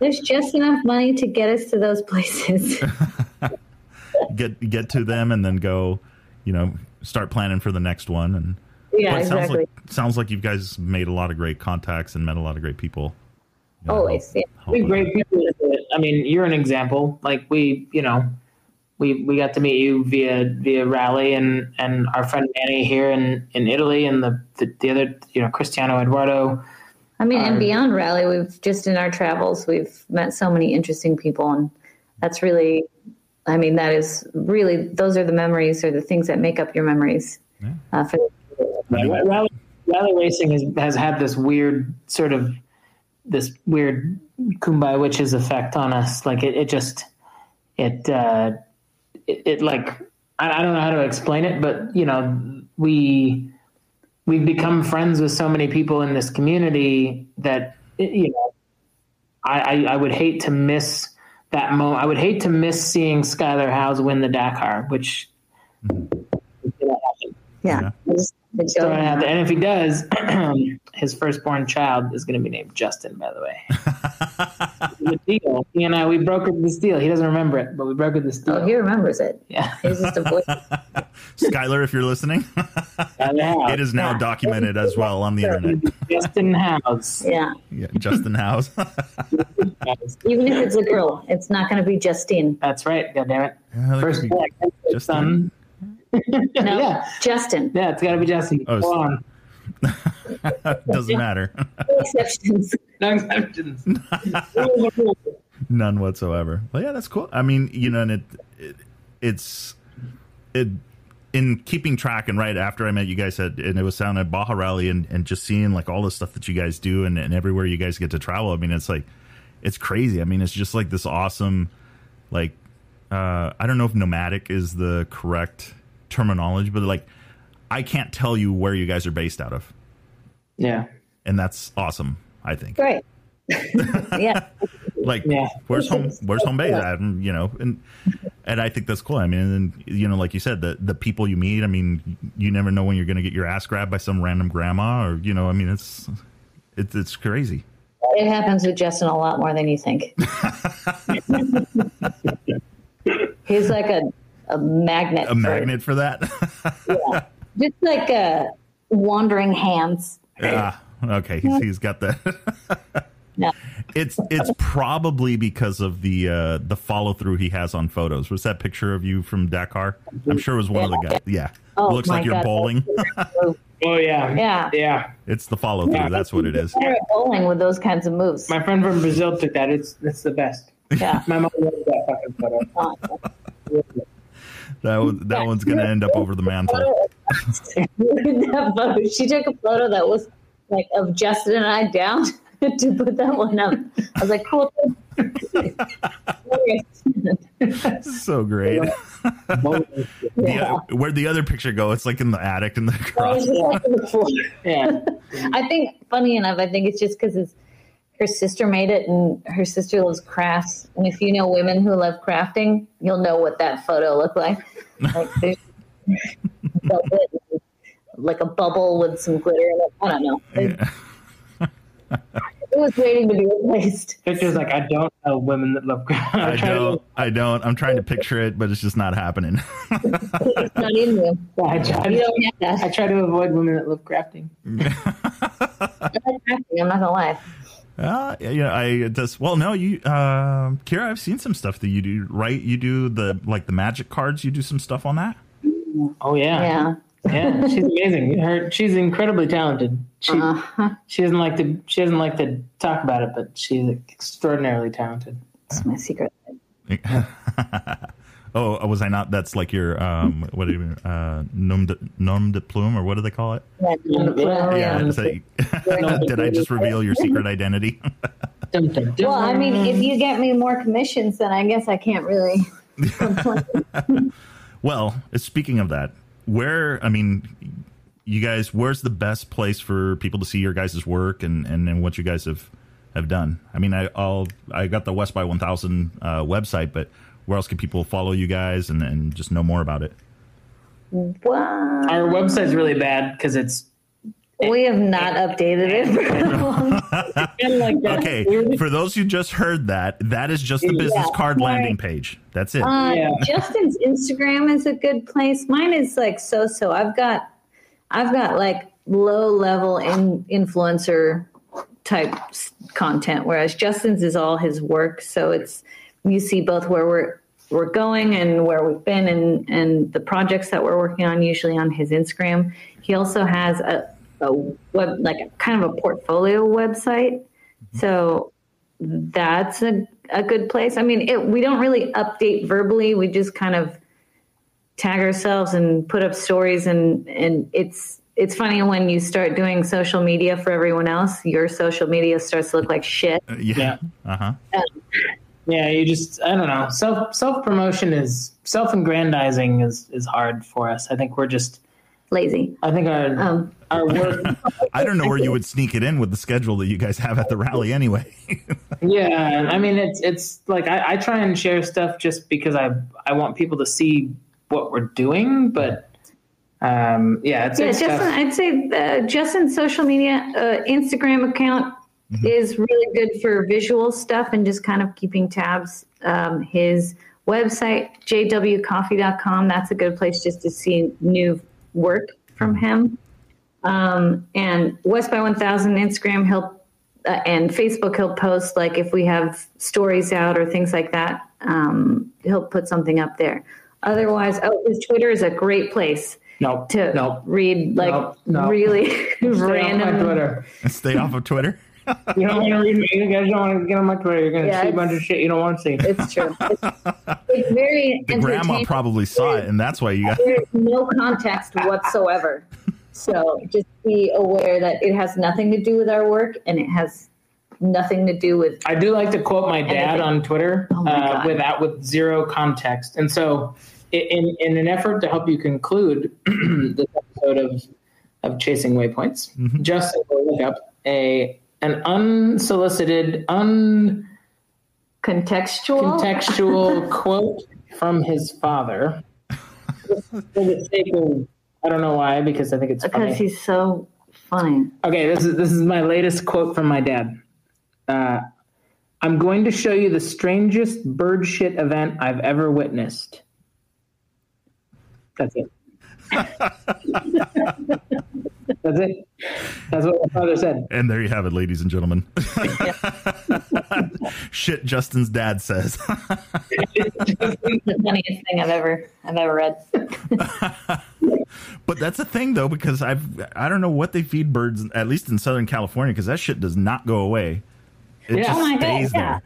There's just enough money to get us to those places. get get to them and then go you know start planning for the next one and yeah, But it sounds exactly. like sounds like you guys made a lot of great contacts and met a lot of great people You know, Always. Yeah. hope- we great people. I mean, you're an example. Like we, you know, we we got to meet you via via rally and and our friend Manny here in in Italy and the the, the other you know Cristiano Eduardo. I mean, and beyond rally, we've just in our travels, we've met so many interesting people, and that's really, I mean, that is really those are the memories or the things that make up your memories. Uh, for Rally, rally racing has has had this weird sort of this weird kumbaya witches effect on us. Like it, it just it, uh, it it like I, I don't know how to explain it, but you know we we've become friends with so many people in this community that you know I, I, I would hate to miss that moment. I would hate to miss seeing Skyler Howes win the Dakar, which yeah, It's- it's so going I have on. and if he does, his firstborn child is going to be named Justin. By the way, the deal. He and I we brokered this deal. He doesn't remember it, but we brokered this oh, deal. oh, he remembers it. yeah, He's just a boy. Skyler, if you're listening, it is now Yeah. documented as well on the internet. Justin Howes. Yeah, Yeah, Justin Howes. even if it's a girl, it's not going to be Justine. That's right. God damn it. Yeah, First could black Justin. son. No, yeah, Justin. yeah. It's got to be Justin. Oh, Go on. Doesn't matter. No exceptions. No exceptions. None whatsoever. Well, yeah, that's cool. I mean, you know, and it, it it's it in keeping track and right after I met you guys at and it was down at Baja Rally and, and just seeing like all the stuff that you guys do and, and everywhere you guys get to travel. I mean, it's like it's crazy. I mean, it's just like this awesome like uh I don't know if nomadic is the correct terminology, but like I can't tell you where you guys are based out of. Yeah. And that's awesome, I think. Great. yeah. like Yeah. where's home where's home base? And, you know and and i think that's cool i mean and you know like you said the the people you meet i mean you never know when you're going to get your ass grabbed by some random grandma or you know i mean it's it's it's crazy It happens with Justin a lot more than you think. He's like a, a magnet. a for- magnet for that yeah, Just like uh, wandering hands. ah okay he's, he's got that No. it's it's probably because of the uh the follow through he has on photos was that picture of you from dakar i'm sure it was one of the guys yeah Oh, looks like you're God, bowling Oh yeah. Yeah. Yeah. it's the follow through that's what it is bowling with those kinds of moves. My friend from Brazil took that. It's it's the best. Yeah. My mom loves that fucking photo. that that one's gonna end up over the mantle. She took a photo that was like of Justin and I down to put that one up. I was like, cool. so great. The, Yeah. uh, where'd the other picture go? It's like in the attic in the I garage. just like on the floor. Yeah. I think, funny enough, I think it's just because her sister made it and her sister loves crafts. And if you know women who love crafting, you'll know what that photo looked like. Like, like a bubble with some glitter in it. I don't know. It, Yeah. it was waiting to be replaced. Pictures like I don't know women that love crap. I don't. I don't. I'm trying to picture it, but it's just not happening. It's not in you. I try, You to, don't I try to avoid women that love crafting. I like crafting, I'm not gonna lie. Uh, yeah, I just well, no, you, uh, Kira, I've seen some stuff that you do. Right, you do the like the magic cards. You do some stuff on that. Oh yeah. Yeah. Yeah, she's amazing. Her, she's incredibly talented. She Uh-huh. she doesn't like to she doesn't like to talk about it, but she's extraordinarily talented. That's my secret. oh, was I not? That's like your um, what do you mean, uh, nom de, nom de plume or what do they call it? Yeah. That- did I just reveal your secret identity? Well, I mean, if you get me more commissions, then I guess I can't really. Well, speaking of that, where I mean, you guys, where's the best place for people to see your guys' work and, and, and what you guys have have done? I mean, I I'll I got the West by One Thousand uh, website, but where else can people follow you guys and, and just know more about it? wow. our website's really bad because it's We have not updated it for a long kind of like that. Okay, for those who just heard that, that is just the business Yeah, card sorry. landing page. That's it. Uh, Yeah. Justin's Instagram is a good place. Mine is like so so. I've got I've got like low level in, influencer type content, whereas Justin's is all his work. So it's you see both where we're we're going and where we've been and and the projects that we're working on usually on his Instagram. He also has a, a web like a kind of a portfolio website. So that's a, a good place. I mean, it, we don't really update verbally. We just kind of tag ourselves and put up stories and and it's it's funny when you start doing social media for everyone else, your social media starts to look like shit. Uh, yeah. Yeah. Uh huh. Yeah, you just I don't know. Self self promotion is self aggrandizing is is hard for us. I think we're just Lazy. I think our Um, our work I don't know where you would sneak it in with the schedule that you guys have at the rally anyway. Yeah, I mean it's it's like I, I try and share stuff just because I I want people to see what we're doing, but um yeah, it's, Yeah, it's Justin, tough. I'd say uh, Justin's social media uh, Instagram account is really good for visual stuff and just kind of keeping tabs. Um, his website, jwcoffee.com, that's a good place just to see new work from him. Um, and West by 1000 Instagram, he'll uh, and Facebook, he'll post like if we have stories out or things like that, um, he'll put something up there. Otherwise, oh, his Twitter is a great place Nope. to nope. read like Nope, nope. really Stay off my random. Twitter. Stay off of Twitter. You don't want to read me. You guys don't want to get on my Twitter. You're gonna Yeah, see a bunch of shit you don't want to see. It's true. It's, it's very The grandma probably saw it, and that's why you got. There's no context whatsoever. So just be aware that it has nothing to do with our work, and it has nothing to do with. I do like to quote my dad Anything. on Twitter Oh my uh, God. without with zero context, and so in in an effort to help you conclude this episode of of Chasing Waypoints, Justin will look up a an unsolicited, uncontextual Contextual. quote from his father. For the sake of, I don't know why, because I think it's funny. because he's so funny. Okay, this is this is my latest quote from my dad. Uh, I'm going to show you the strangest bird shit event I've ever witnessed. That's it. That's it. That's what my father said. And there you have it, ladies and gentlemen. Shit, Justin's dad says. the funniest thing I've ever I've ever read. but that's the thing, though, because I've I don't know what they feed birds, at least in Southern California, because that shit does not go away. It Yeah. just Oh my God, stays yeah. there.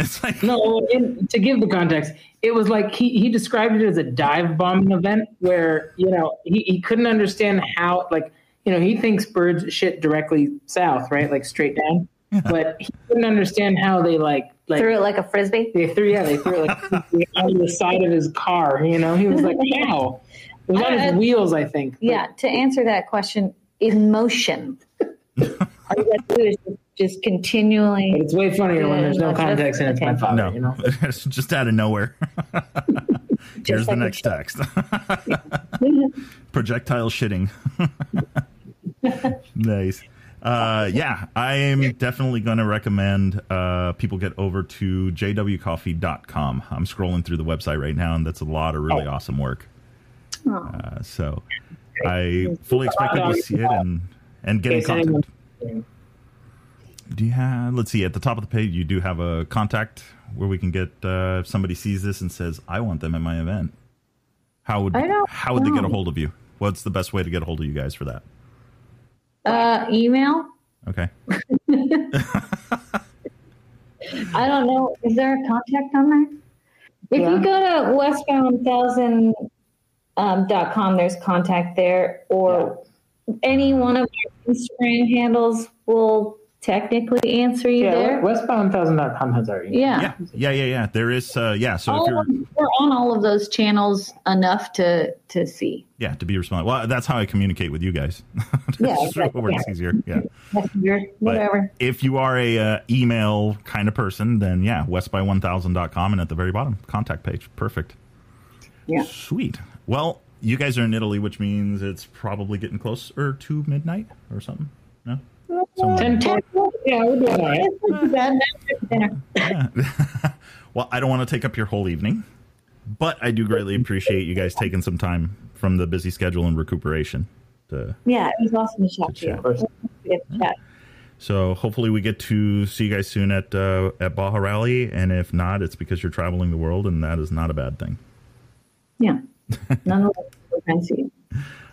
It's like No, in, to give the context, it was like he, he described it as a dive bombing event where, you know, he, he couldn't understand how, like, you know, he thinks birds shit directly south, right? Like straight down. But he couldn't understand how they, like, like Threw it like a frisbee. they threw, yeah, they threw it like on the side of his car, you know? He was like, how? It was on his wheels, I think. But Yeah, to answer that question, emotion. All you got to do is just continually. It's way funnier when there's no context and it's my okay. father, no, you know? it's just out of nowhere. Here's the like a next text. Projectile shitting. Nice. Uh, yeah, I am definitely going to recommend uh, people get over to jwcoffee.com. I'm scrolling through the website right now, and that's a lot of really awesome work. Uh, so I fully expect you'll see it and, and get in contact. Do you have? Let's see. At the top of the page, you do have a contact where we can get. Uh, if somebody sees this and says, "I want them at my event," how would how would they get a hold of you? What's the best way to get a hold of you guys for that? Uh, email. Okay. I don't know. Is there a contact on there? If Yeah. you go to westby1000 um, dot com, there's contact there, or any one of our Instagram handles will technically answer you Yeah, there. westby1000.com has our email. Yeah. Yeah, yeah, yeah, yeah. There is. Uh, yeah. So if you're of- we're on all of those channels enough to to see. yeah to be responsive. Well, that's how I communicate with you guys. Yeah, exactly. where it's easier. Yeah. Messenger, But whatever. if you are a uh, email kind of person, then yeah, westby1000.com and at the very bottom, contact page. Perfect. Yeah. Sweet. Well, you guys are in Italy, which means it's probably getting closer to midnight or something. No? Somewhere. 10 Yeah, we're doing all right. Bad. Well, I don't want to take up your whole evening, but I do greatly appreciate you guys taking some time from the busy schedule and recuperation to Yeah, it was awesome to chat to chat. you. Good to chat. So hopefully we get to see you guys soon at uh, at Baja Rally, and if not, it's because you're traveling the world, and that is not a bad thing. Yeah, nonetheless, we're trying to see you.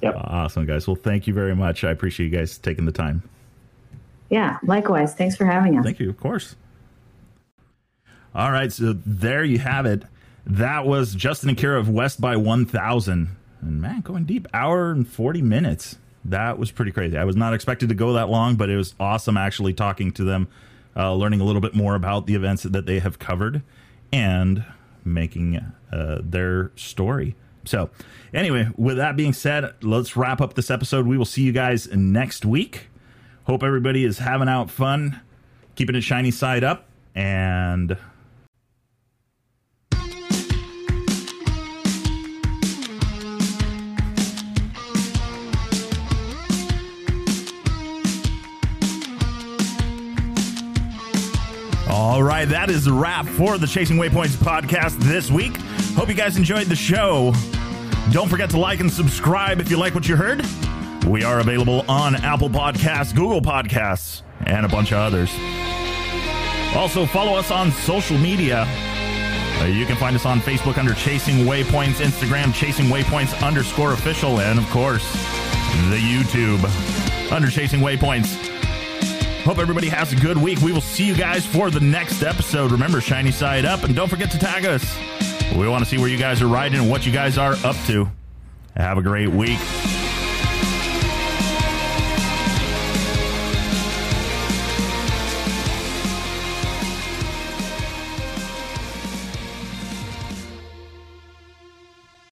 Yep. Awesome, guys. Well, thank you very much. I appreciate you guys taking the time. Yeah, likewise. Thanks for having us. Thank you, of course. All right, so there you have it. That was Justin and Kira of West by 1000. And man, going deep, hour and 40 minutes. That was pretty crazy. I was not expected to go that long, but it was awesome actually talking to them, uh, learning a little bit more about the events that they have covered, and making uh, their story. So, anyway, with that being said, let's wrap up this episode. We will see you guys next week. Hope everybody is having out fun, keeping it shiny side up, and All right, that is the wrap for the Chasing Waypoints podcast this week. Hope you guys enjoyed the show. Don't forget to like and subscribe if you like what you heard. We are available on Apple Podcasts, Google Podcasts, and a bunch of others. Also, follow us on social media. Uh, you can find us on Facebook under Chasing Waypoints, Instagram Chasing Waypoints underscore official, and of course, the YouTube under Chasing Waypoints. Hope everybody has a good week. We will see you guys for the next episode. Remember, shiny side up, and don't forget to tag us. We want to see where you guys are riding and what you guys are up to. Have a great week.